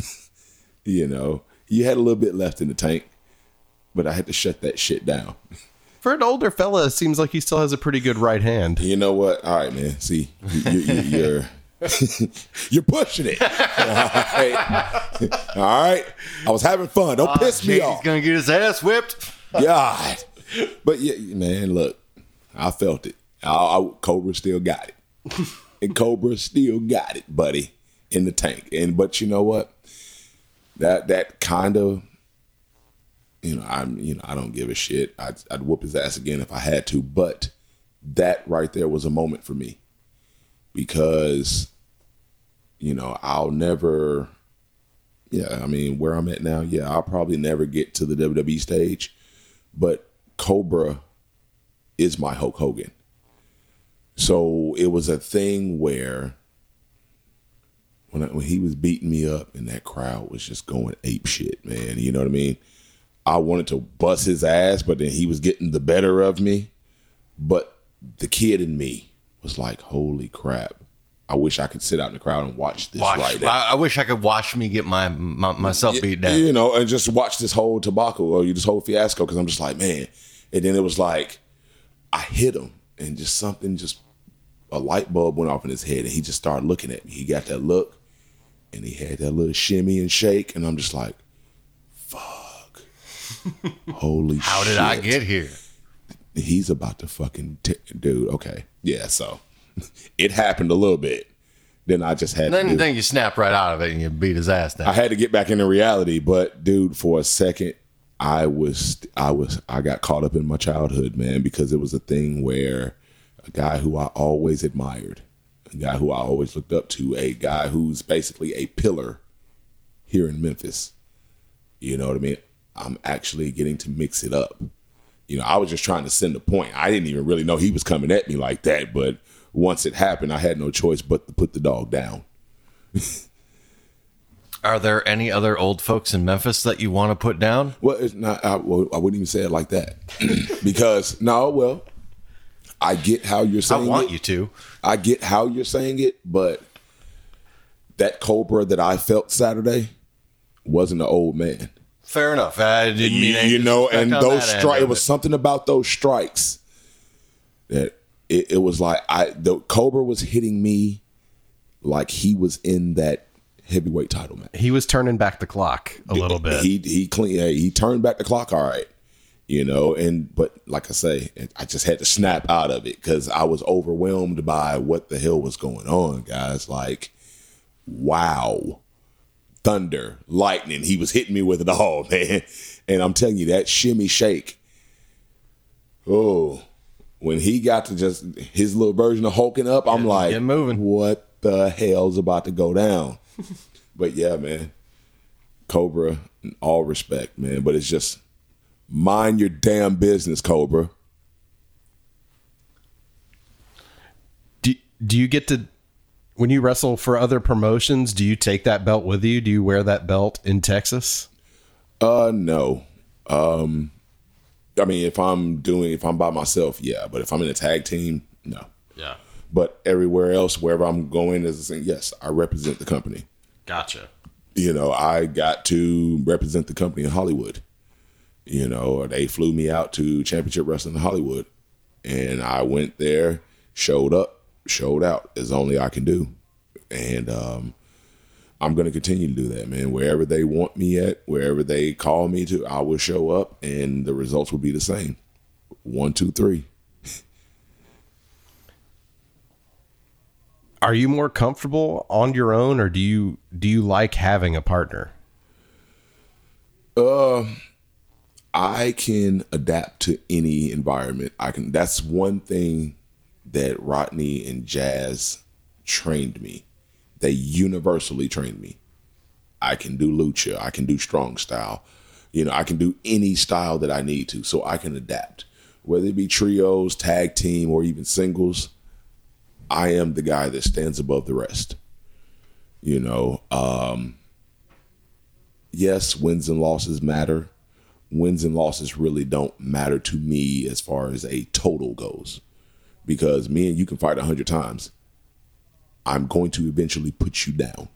you know, you had a little bit left in the tank, but I had to shut that shit down. For an older fella, it seems like he still has a pretty good right hand. You know what? All right, man. See, you, you, you, you're you're pushing it. All right. All right. I was having fun. Don't ah, piss me off. He's gonna get his ass whipped. God. But yeah, man, look, I felt it. I, I, Cobra still got it, and Cobra still got it, buddy, in the tank. And but you know what? That that kind of, you know, I'm you know I don't give a shit. I'd, I'd whoop his ass again if I had to. But that right there was a moment for me because, you know, I'll never. Yeah, I mean, where I'm at now, yeah, I'll probably never get to the WWE stage but Cobra is my Hulk Hogan. So it was a thing where when I, when he was beating me up and that crowd was just going ape shit, man. You know what I mean? I wanted to bust his ass, but then he was getting the better of me. But the kid in me was like, "Holy crap! I wish I could sit out in the crowd and watch this Watch, right now." I, I wish I could watch me get my, my myself beat down. You know, and just watch this whole tobacco or you this whole fiasco because I'm just like, man. And then it was like, I hit him and just something, just a light bulb went off in his head and he just started looking at me. He got that look and he had that little shimmy and shake. And I'm just like, fuck. Holy shit. How did I get here? He's about to fucking, t- dude. Okay. Yeah. So it happened a little bit. Then I just had Then, then you snap right out of it and you beat his ass down. I had to get back into reality, but dude, for a second, I was, I was, I got caught up in my childhood, man, because it was a thing where a guy who I always admired, a guy who I always looked up to, a guy who's basically a pillar here in Memphis. You know what I mean? I'm actually getting to mix it up. You know, I was just trying to send a point. I didn't even really know he was coming at me like that, but once it happened, I had no choice but to put the dog down. Are there any other old folks in Memphis that you want to put down? Well, it's not. I, well, I wouldn't even say it like that because no. Well, I get how you're saying. I want it. you to. I get how you're saying it, but that Cobra that I felt Saturday wasn't an old man. Fair enough. I didn't mean any you know, and those strikes. It was something about those strikes that it, it was like I the Cobra was hitting me like he was in that heavyweight title match. He was turning back the clock a little bit. He he clean he turned back the clock all right. You know, and but like I say, I just had to snap out of it because I was overwhelmed by what the hell was going on, guys. Like, wow, thunder, lightning. He was hitting me with it all, man. And I'm telling you, that shimmy shake. Oh, when he got to just his little version of hulking up, I'm like, get moving. what the hell's about to go down? but yeah, man, Cobra, in all respect, man. But it's just mind your damn business, Cobra. do, do you get to when you wrestle for other promotions do you take that belt with you do you wear that belt in texas Uh, no. Um, I mean, if I'm doing, if I'm by myself, yeah. But if I'm in a tag team, no. Yeah. But everywhere else, wherever I'm going, is a thing, yes, I represent the company. Gotcha. You know, I got to represent the company in Hollywood. You know, they flew me out to Championship Wrestling in Hollywood, and I went there, showed up, showed out as only I can do, and um, I'm going to continue to do that, man. Wherever they want me at, wherever they call me to, I will show up, and the results will be the same. One, two, three. Are you more comfortable on your own, or do you do you like having a partner? Uh, I can adapt to any environment. I can. That's one thing that Rodney and Jazz trained me. They universally trained me. I can do lucha. I can do strong style. You know, I can do any style that I need to, so I can adapt. Whether it be trios, tag team, or even singles, I am the guy that stands above the rest. You know, um, yes, wins and losses matter. Wins and losses really don't matter to me as far as a total goes, because me and you can fight a hundred times. I'm going to eventually put you down.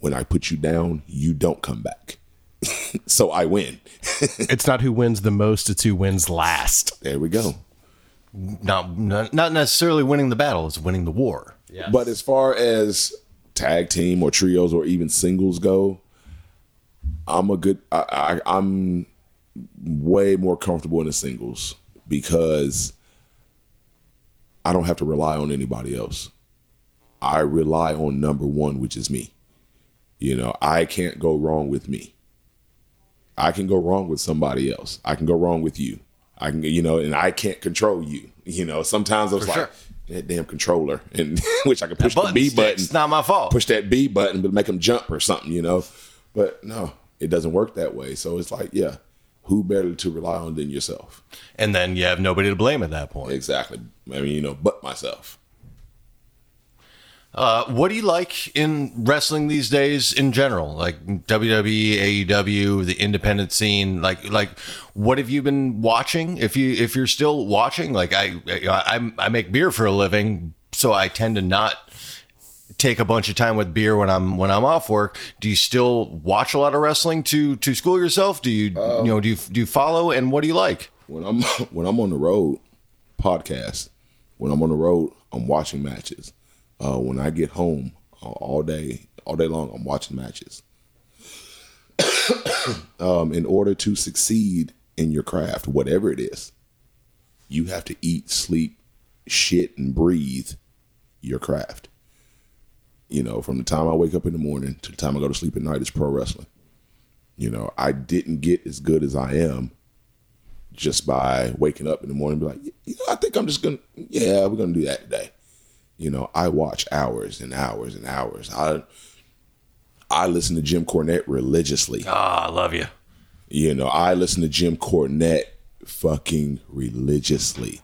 When I put you down, you don't come back. so I win. it's not who wins the most; it's who wins last. There we go. Not not, not necessarily winning the battle; it's winning the war. But as far as tag team or trios or even singles go, I'm a good. I, I, I'm way more comfortable in the singles because I don't have to rely on anybody else. I rely on number one, which is me. You know, I can't go wrong with me. I can go wrong with somebody else. I can go wrong with you. I can, you know, and I can't control you. You know, sometimes I was For like, sure. that damn controller, and which I can push the B sticks, button, It's not my fault. push that B button, but make them jump or something, you know. But no, it doesn't work that way. So it's like, yeah, who better to rely on than yourself? and then you have nobody to blame at that point. Exactly. I mean, you know, but myself. Uh, what do you like in wrestling these days in general? Like WWE, AEW, the independent scene. Like, like what have you been watching? If you if you're still watching, like I I, I make beer for a living, so I tend to not take a bunch of time with beer when I'm when I'm off work. Do you still watch a lot of wrestling to to school yourself? Do you you know do you do you follow and what do you like? When I'm when I'm on the road, podcast. When I'm on the road, I'm watching matches. Uh, when I get home, uh, all day, all day long, I'm watching matches. um, in order to succeed in your craft, whatever it is, you have to eat, sleep, shit, and breathe your craft. You know, from the time I wake up in the morning to the time I go to sleep at night, it's pro wrestling. You know, I didn't get as good as I am just by waking up in the morning and be like, you know, I think I'm just gonna, yeah, we're gonna do that today. You know, I watch hours and hours and hours. I I listen to Jim Cornette religiously. Ah, I love you. You know, I listen to Jim Cornette fucking religiously.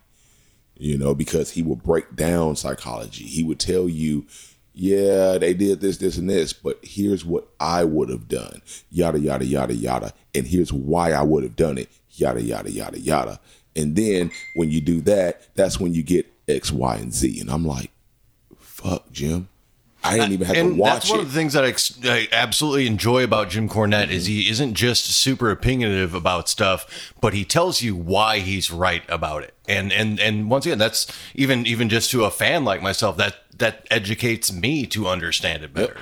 You know, because he will break down psychology. He would tell you, yeah, they did this, this, and this, but here's what I would have done. Yada, yada, yada, yada. And here's why I would have done it. Yada, yada, yada, yada. And then when you do that, that's when you get X, Y, and Z. And I'm like, fuck, Jim. I didn't even have and to watch it. that's one it. of the things that I, ex- I absolutely enjoy about Jim Cornette is he isn't just super opinionative about stuff, but he tells you why he's right about it. And and and once again, that's even even just to a fan like myself that that educates me to understand it better.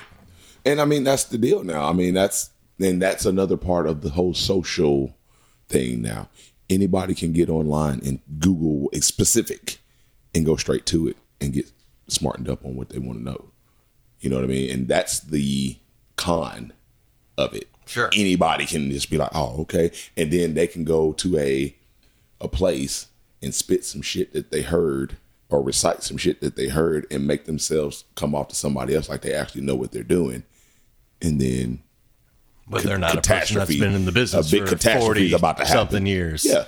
And I mean, that's the deal now. I mean, that's then that's another part of the whole social thing now. Anybody can get online and Google a specific and go straight to it and get smartened up on what they want to know. You know what I mean? And that's the con of it. Sure. Anybody can just be like, oh, okay. And then they can go to a a place and spit some shit that they heard or recite some shit that they heard and make themselves come off to somebody else like they actually know what they're doing. And then But they're not a person that's been in the business a big for catastrophe 40 is about to happen. something years. Yeah.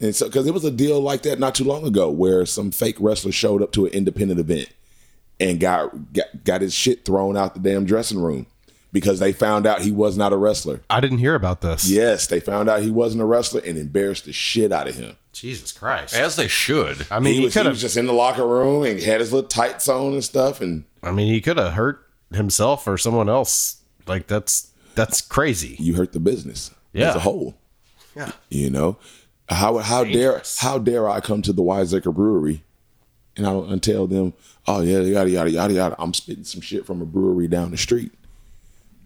And so, because it was a deal like that not too long ago where some fake wrestler showed up to an independent event and got, got got his shit thrown out the damn dressing room because they found out he was not a wrestler. I didn't hear about this. Yes, they found out he wasn't a wrestler and embarrassed the shit out of him. Jesus Christ. As they should. I mean, he, he was, could have. just in the locker room and had his little tights on and stuff. And I mean, he could have hurt himself or someone else. Like that's That's crazy. you hurt the business Yeah. as a whole. Yeah. You know, how how dare how dare I come to the Wiseacre Brewery and I don't and tell them, oh yeah, yada yada yada yada. I'm spitting some shit from a brewery down the street,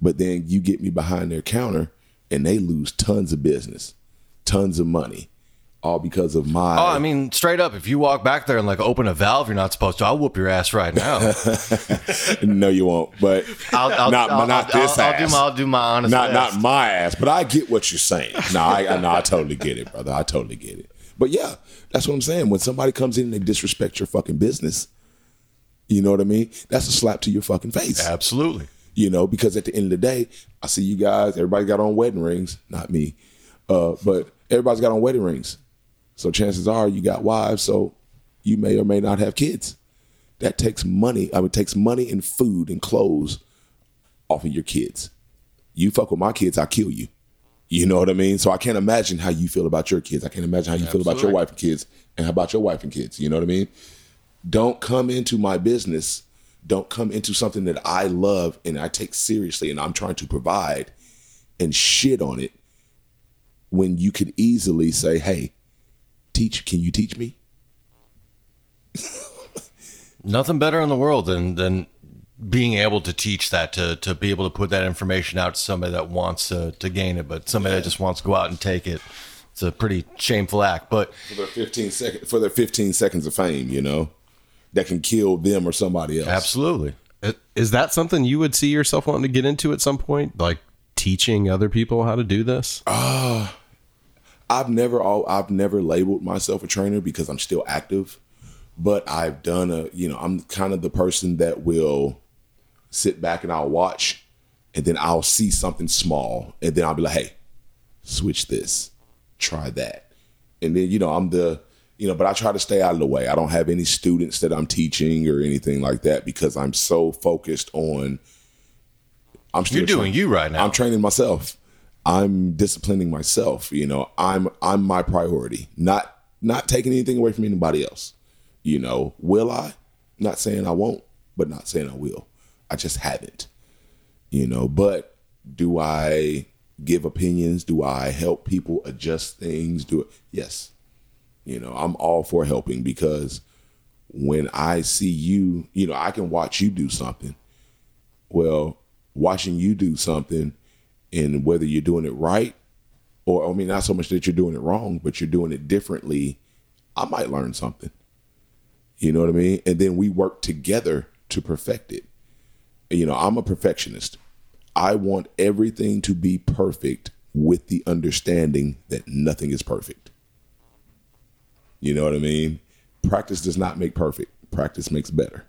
but then you get me behind their counter and they lose tons of business, tons of money, all because of my. Oh, I mean, straight up, if you walk back there and like open a valve you're not supposed to, I'll whoop your ass right now. no, you won't. But I'll, I'll, not I'll, not I'll, this I'll, ass. do my, I'll do my honest not best. not my ass, but I get what you're saying. No, I, I no, I totally get it, brother. I totally get it. But yeah, that's what I'm saying. When somebody comes in and they disrespect your fucking business, you know what I mean? That's a slap to your fucking face. Absolutely. You know, because at the end of the day, I see you guys. Everybody got on wedding rings, not me, uh, but everybody's got on wedding rings. So chances are you got wives. So you may or may not have kids. That takes money. I mean, it takes money and food and clothes off of your kids. You fuck with my kids, I kill you. You know what I mean? So I can't imagine how you feel about your kids. I can't imagine how you feel about your wife and kids and how about your wife and kids. You know what I mean? Don't come into my business. Don't come into something that I love and I take seriously and I'm trying to provide and shit on it when you could easily say, hey, teach, can you teach me? Nothing better in the world than than being able to teach that to to be able to put that information out to somebody that wants to to gain it, but somebody that just wants to go out and take it. It's a pretty shameful act, but For their 15 second, for their 15 seconds of fame, you know, that can kill them or somebody else. absolutely. Is that something you would see yourself wanting to get into at some point? Like teaching other people how to do this? Ah, I've never all I've never labeled myself a trainer because I'm still active, but I've done a you know I'm kind of the person that will sit back and I'll watch, and then I'll see something small, and then I'll be like, hey, switch this, try that, and then you know I'm the you know, but I try to stay out of the way. I don't have any students that I'm teaching or anything like that because I'm so focused on. I'm still You're doing train- you right now. I'm training myself. I'm disciplining myself. You know, I'm I'm my priority. Not not taking anything away from anybody else. You know, will I? Not saying I won't, but not saying I will. I just haven't. You know, but do I give opinions? Do I help people adjust things? Do it? Yes. You know, I'm all for helping because when I see you, you know, I can watch you do something. Well, watching you do something and whether you're doing it right or I mean not so much that you're doing it wrong, but you're doing it differently, I might learn something. You know what I mean? And then we work together to perfect it. You know, I'm a perfectionist. I want everything to be perfect with the understanding that nothing is perfect. You know what I mean? Practice does not make perfect. Practice makes better.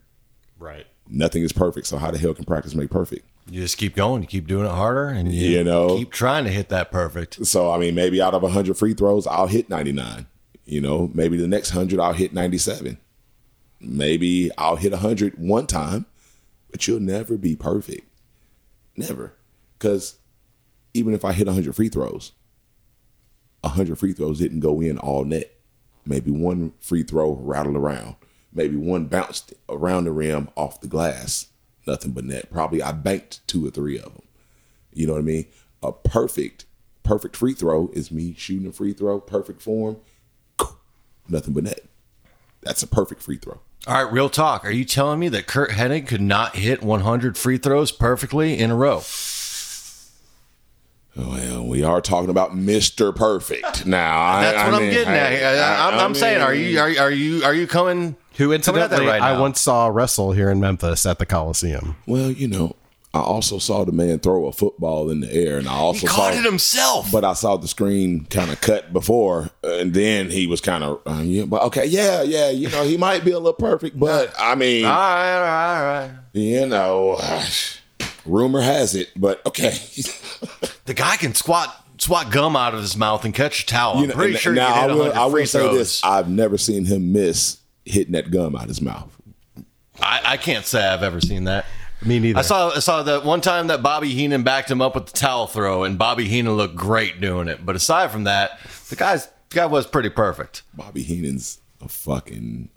Right. Nothing is perfect. So how the hell can practice make perfect? You just keep going, you keep doing it harder, and you, You know. keep trying to hit that perfect. So I mean, maybe out of hundred free throws, I'll hit ninety nine. You know, maybe the next hundred I'll hit ninety seven. Maybe I'll hit hundred one time, but you'll never be perfect. Never, because even if I hit hundred free throws, hundred free throws didn't go in all net. Maybe one free throw rattled around. Maybe one bounced around the rim off the glass. Nothing but net. Probably I banked two or three of them. You know what I mean? A perfect, perfect free throw is me shooting a free throw, perfect form, nothing but net. That's a perfect free throw. All right, real talk. Are you telling me that Curt Hennig could not hit 100 free throws perfectly in a row? Well, we are talking about Mr. Perfect now. That's I what I am getting at. I, am saying, are you are, you- are you are you coming? Who coming at that incidentally right I once saw wrestle here in Memphis at the Coliseum. Well, you know, I also saw the man throw a football in the air, and I He also saw it himself. but I saw the screen kind of cut before, and then he was kind of, uh, yeah, but okay, yeah, yeah, you know, he might be a little perfect, but I mean, all right, all right, all right. you know, rumor has it, but okay, The guy can squat squat gum out of his mouth and catch a towel. I'm you know, pretty sure now you I can hit will, 100 I free will say this: I've never seen him miss hitting that gum out of his mouth. I, I can't say I've ever seen that. Me neither. I saw I saw that one time that Bobby Heenan backed him up with the towel throw, and Bobby Heenan looked great doing it. But aside from that, the guy's the guy was pretty perfect. Bobby Heenan's a fucking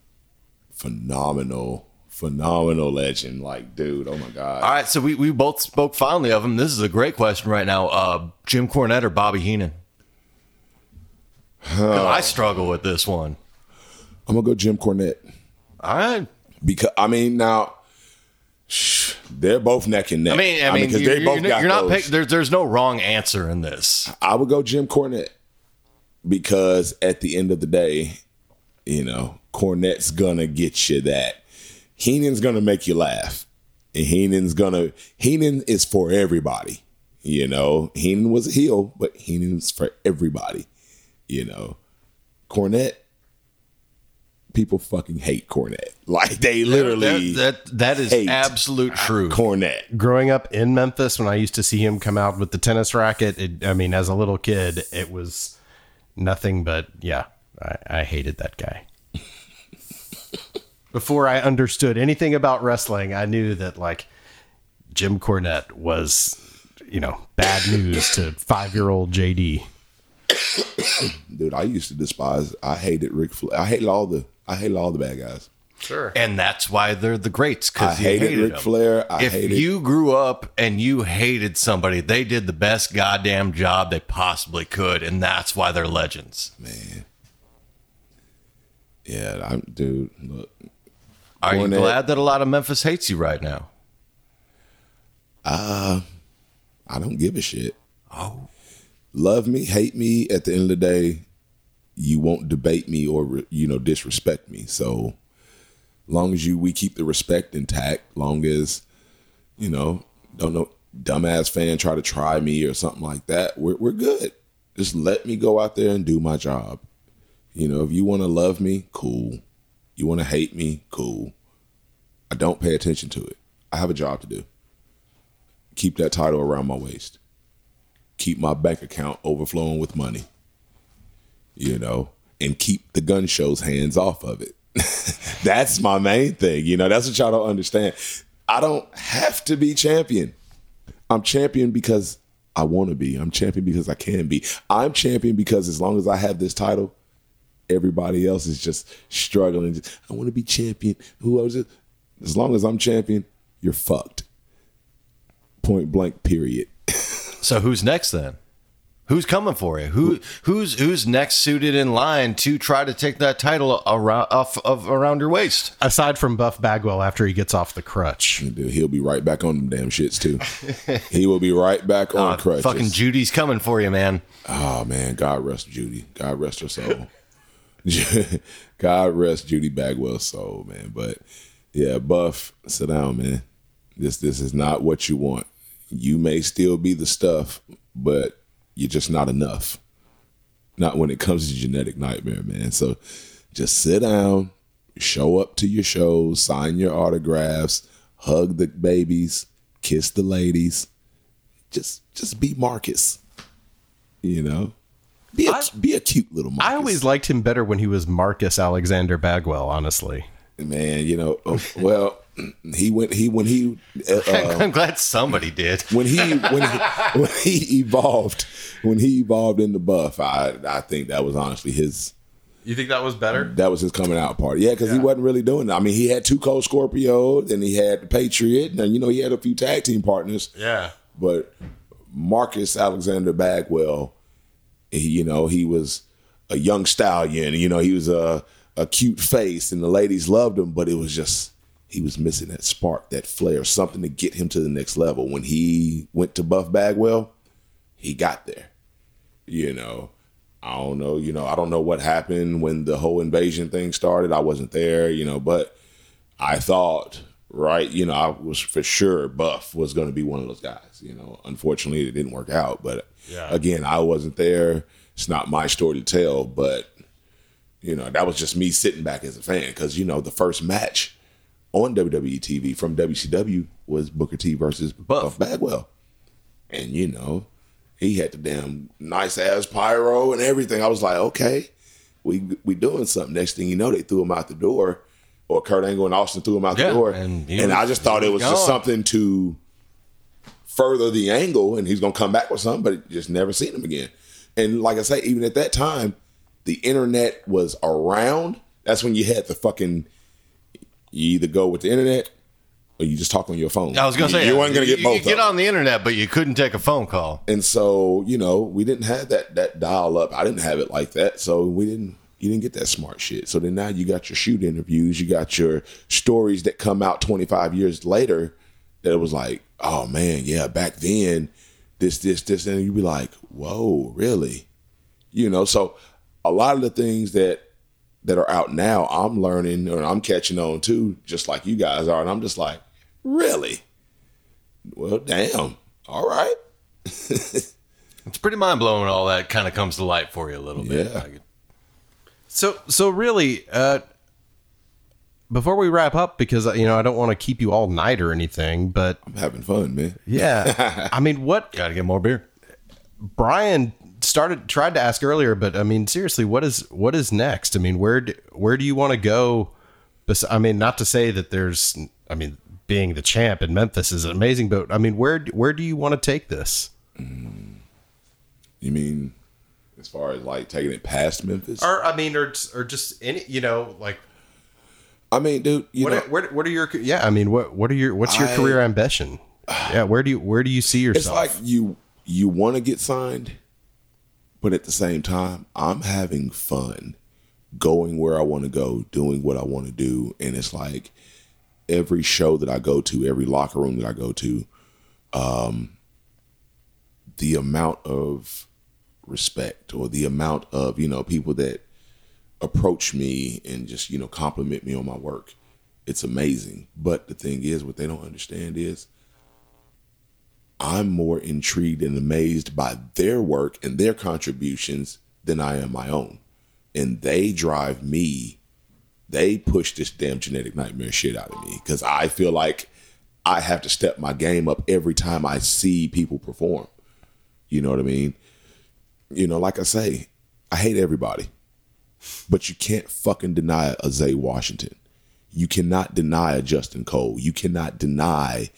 phenomenal, phenomenal legend. Like, dude, oh my god. All right, so we, we both spoke fondly of him. This is a great question right now. Uh, Jim Cornette or Bobby Heenan? 'Cause I struggle with this one. I'm gonna go Jim Cornette All right. because I mean now. shh, They're both neck and neck. I mean, I mean, because they both you're, got you're not pick, there's there's no wrong answer in this. I would go Jim Cornette because at the end of the day, you know, Cornette's gonna get you that. Heenan's gonna make you laugh. And Heenan's gonna Heenan is for everybody. You know, Heenan was a heel, but Heenan's for everybody. You know, Cornette. People fucking hate Cornette. Like they literally that, that, that is hate absolute ah, truth. Cornette. growing up in Memphis, when I used to see him come out with the tennis racket, it, I mean, as a little kid, it was nothing but yeah, I, I hated that guy. Before I understood anything about wrestling, I knew that like Jim Cornette was, you know, bad news to five year old JD. Dude, I used to despise I hated Ric Flair. I hated all the I hated all the bad guys. Sure. and that's why they're the greats I because you hated, hated Ric them. Flair. I if hated you grew up and you hated somebody, they did the best goddamn job they possibly could, and that's why they're legends. man. Yeah, I'm dude. Look, Are you Cornette. glad that a lot of Memphis hates you right now? Uh, I don't give a shit. Oh, Love me, hate me. At the end of the day, you won't debate me or you know disrespect me. So, long as you we keep the respect intact, long as you know don't know dumbass fan try to try me or something like that, we're we're good. Just let me go out there and do my job. You know, if you want to love me, cool. You want to hate me, cool. I don't pay attention to it. I have a job to do. Keep that title around my waist. Keep my bank account overflowing with money. You know, and keep the gun show's hands off of it. that's my main thing. You know, that's what y'all don't understand. I don't have to be champion. I'm champion because I want to be. I'm champion because I can be. I'm champion because as long as I have this title, everybody else is just struggling. I want to be champion. Who else? is- As long as I'm champion, you're fucked. Point blank. Period. So who's next then? Who's coming for you? Who who's who's next suited in line to try to take that title around off of around your waist? Aside from Buff Bagwell after he gets off the crutch. He'll be right back on them damn shits too. he will be right back on Uh, crutches. fucking Judy's coming for you, man. Oh man, God rest Judy. God rest her soul. God rest Judy Bagwell's soul, man. But yeah, Buff, sit down, man. This this is not what you want. You may still be the stuff, but you're just not enough. Not when it comes to genetic nightmare, man. So just sit down, show up to your shows, sign your autographs, hug the babies, kiss the ladies. Just just be Marcus. You know? Be a, I- be a cute little Marcus. I always liked him better when he was Marcus Alexander Bagwell, honestly. man, you know, oh, well, he went he when he uh, I'm glad somebody did. when he when he when he evolved when he evolved into buff, I I think that was honestly his You think that was better? that was his coming out party. Yeah, because he wasn't really doing that. I mean, he had two Cold Scorpio, and he had the Patriot, and you know he had a few tag team partners. Yeah. But Marcus Alexander Bagwell, he, you know, he was a young stallion. You know, he was a a cute face, and the ladies loved him. But it was just he was missing that spark, that flair, something to get him to the next level. When he went to Buff Bagwell, he got there. You know, I don't know. You know, I don't know what happened when the whole invasion thing started. I wasn't there. You know, but I thought, right, you know, I was for sure Buff was going to be one of those guys. You know, unfortunately, it didn't work out. But Yeah. again, I wasn't there. It's not my story to tell. But you know, that was just me sitting back as a fan because you know the first match on WWE TV from WCW was Booker T versus Buff, Bagwell, and you know he had the damn nice ass pyro and everything. I was like, okay, we we doing something. Next thing you know, they threw him out the door, or Kurt Angle and Austin threw him out Yeah, the door, and and, he I just thought it was was just something to further the angle, and he's gonna come back with something, but just never seen him again. And like I say, even at that time, the internet was around. That's when you had the fucking You either go with the internet or you just talk on your phone. I was gonna say you weren't gonna get you, both. You get on the internet, but you couldn't take a phone call. And so, you know, we didn't have that that dial up. I didn't have it like that. So we didn't you didn't get that smart shit. So then now you got your shoot interviews, you got your stories that come out 25 years later that it was like, oh man, yeah, back then, this, this, this, and you'd be like, whoa, really? You know, so a lot of the things that that are out now, I'm learning or I'm catching on too, just like you guys are. And I'm just like, really? Well, damn. All right. It's pretty mind blowing when all that kind of comes to light for you a little bit. Yeah. Like, So so really, uh, before we wrap up, because you know I don't want to keep you all night or anything, but I'm having fun, man. yeah, I mean, what Got to get more beer. Brian started tried to ask earlier, but I mean, seriously, what is what is next? I mean, where do, where do you want to go? I mean, not to say that there's, I mean, being the champ in Memphis is amazing, but I mean, where where do you want to take this? You mean as far as like taking it past Memphis? Or I mean, or or just any, you know, like I mean, dude, you what know, are, what, what are your yeah? I mean, what what are your what's your I- career ambition? Yeah, where do you where do you see yourself? it's like you you want to get signed, but at the same time, I'm having fun going where I want to go, doing what I want to do, and it's like every show that I go to, every locker room that I go to, um, the amount of respect or the amount of you know people that approach me and just you know compliment me on my work it's amazing. But the thing is what they don't understand is i'm more intrigued and amazed by their work and their contributions than i am my own and they drive me they push this damn genetic nightmare shit out of me because i feel like i have to step my game up every time i see people perform you know what i mean you know like i say i hate everybody but you can't fucking deny a Zay Washington. You cannot deny a Justin Cole. You cannot deny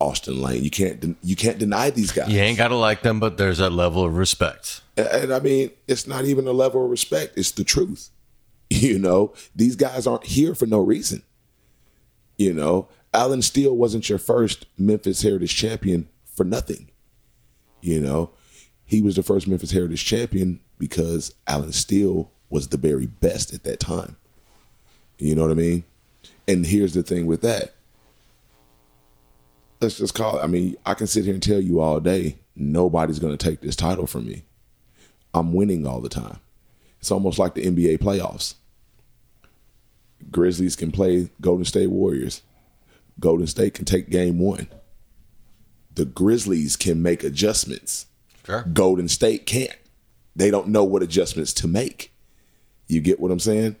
Austin Lane. You can't. You can't deny these guys. You ain't got to like them, but there's that level of respect. And, and I mean, it's not even a level of respect. It's the truth. You know, these guys aren't here for no reason. You know, Alan Steele wasn't your first Memphis Heritage champion for nothing. You know, he was the first Memphis Heritage champion because Alan Steele was the very best at that time. You know what I mean? And here's the thing with that. Let's just call it. I mean, I can sit here and tell you all day, nobody's going to take this title from me. I'm winning all the time. It's almost like the NBA playoffs. Grizzlies can play Golden State Warriors. Golden State can take game one. The Grizzlies can make adjustments. Sure. Golden State can't. They don't know what adjustments to make. You get what I'm saying?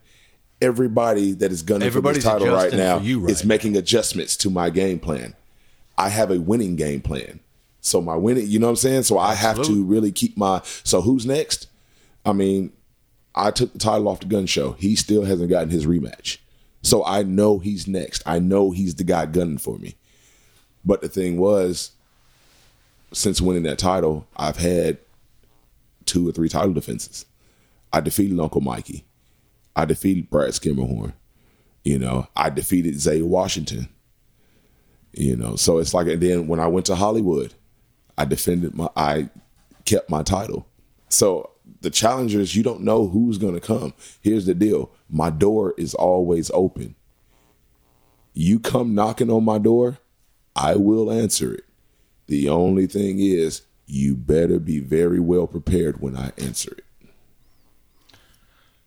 Everybody that is gunning for Everybody's this title right now right is making adjustments to my game plan. I have a winning game plan. So my winning, you know what I'm saying? So I have to really keep my so who's next? I mean, I took the title off the gun show. He still hasn't gotten his rematch. So I know he's next. I know he's the guy gunning for me. But the thing was, since winning that title, I've had two or three title defenses. I defeated Uncle Mikey. I defeated Brad Skimmerhorn. You know, I defeated Zay Washington. You know, so it's like, and then when I went to Hollywood, I defended my, I kept my title. So the challengers, you don't know who's going to come. Here's the deal my door is always open. You come knocking on my door, I will answer it. The only thing is, you better be very well prepared when I answer it.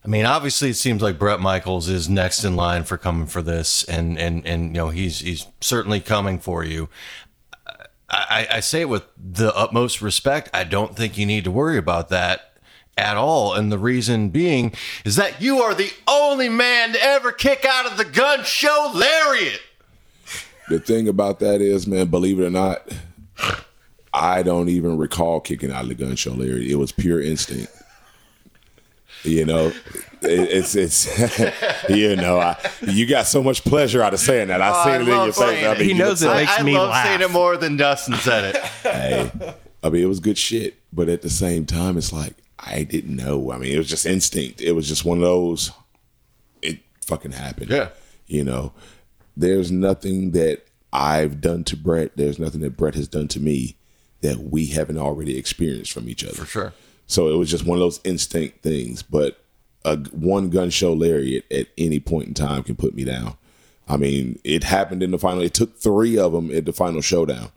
I mean, obviously, it seems like Brett Michaels is next in line for coming for this, and and and you know he's he's certainly coming for you. I, I say it with the utmost respect. I don't think you need to worry about that at all, and the reason being is that you are the only man to ever kick out of the gun show lariat. The thing about that is, man, believe it or not, I don't even recall kicking out of the gun show, lariat. It was pure instinct. You know, it's it's you know, I, you got so much pleasure out of saying that. I Oh, seen I it in your face. I mean, He knows it like- makes I me love laugh. saying it more than Dustin said it. hey, I mean, it was good shit. But at the same time, it's like I didn't know. I mean, it was just instinct. It was just one of those. It fucking happened. Yeah. You know, there's nothing that I've done to Brett. There's nothing that Brett has done to me that we haven't already experienced from each other. For sure. So it was just one of those instinct things. But a one gun show lariat at any point in time can put me down. I mean, it happened in the final. It took three of them at the final showdown.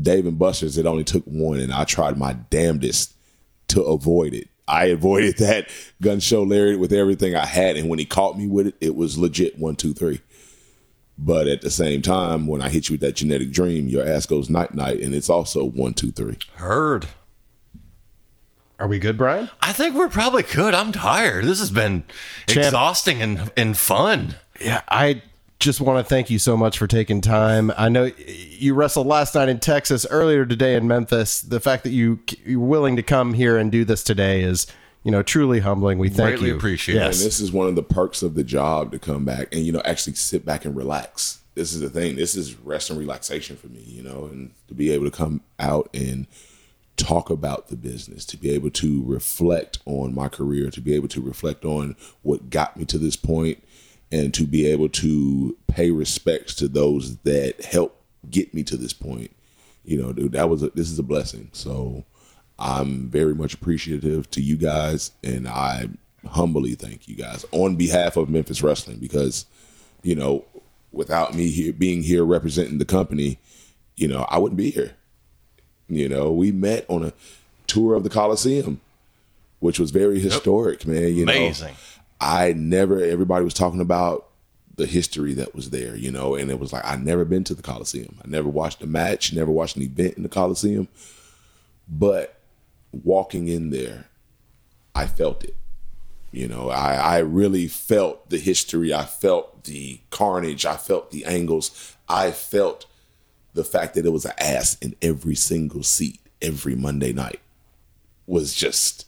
Dave and Buster's, it only took one, and I tried my damnedest to avoid it. I avoided that gun show lariat with everything I had, and when he caught me with it, it was legit one, two, three. But at the same time, when I hit you with that genetic dream, your ass goes night night, and it's also one, two, three. Heard. Are we good, Brian? I think we're probably good. I'm tired. This has been Champ. exhausting and, and fun. Yeah, I just want to thank you so much for taking time. I know you wrestled last night in Texas, earlier today in Memphis. The fact that you you're willing to come here and do this today is, you know, truly humbling. We thank you. Greatly you. appreciate it. And this is one of the perks of the job to come back and you know actually sit back and relax. This is the thing. This is rest and relaxation for me, you know, and to be able to come out and talk about the business, to be able to reflect on my career, to be able to reflect on what got me to this point, and to be able to pay respects to those that helped get me to this point. You know, dude, that was a, this is a blessing. So I'm very much appreciative to you guys, and I humbly thank you guys on behalf of Memphis Wrestling because, you know, without me here being here representing the company, you know, I wouldn't be here. You know, we met on a tour of the Coliseum, which was very historic, man. You Amazing. know, I never. Everybody was talking about the history that was there, you know, and it was like I never been to the Coliseum. I never watched a match, never watched an event in the Coliseum, but walking in there, I felt it. You know, I, I really felt the history. I felt the carnage. I felt the angles. I felt the fact that there was an ass in every single seat every Monday night was just,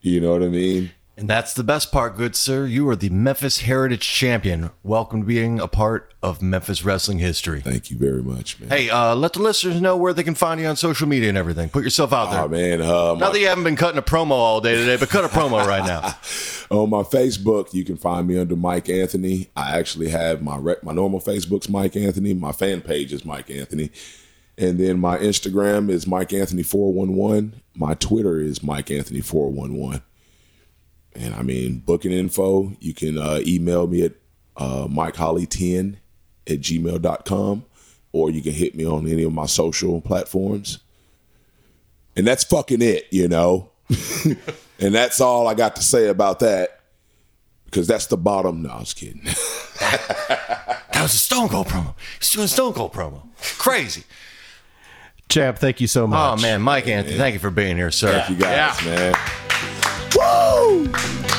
you know what I mean? And that's the best part, good sir. You are the Memphis Heritage Champion. Welcome to being a part of Memphis wrestling history. Thank you very much, man. Hey, uh, let the listeners know where they can find you on social media and everything. Put yourself out there. Oh man, uh, my- Not that you haven't been cutting a promo all day today, but cut a promo right now. on my Facebook, you can find me under Mike Anthony. I actually have my rec- my normal Facebook's Mike Anthony. My fan page is Mike Anthony, and then my Instagram is Mike Anthony four one one. My Twitter is Mike Anthony four one one. And I mean, booking info, you can uh, email me at uh, MikeHolly10 at gmail.com or you can hit me on any of my social platforms. And that's fucking it, you know? and that's all I got to say about that because that's the bottom. No, I was kidding. That was a Stone Cold promo. He's doing Stone Cold promo. Crazy. Champ, thank you so much. Oh, man. Mike Anthony, thank you for being here, sir. Thank you guys, man. Woo!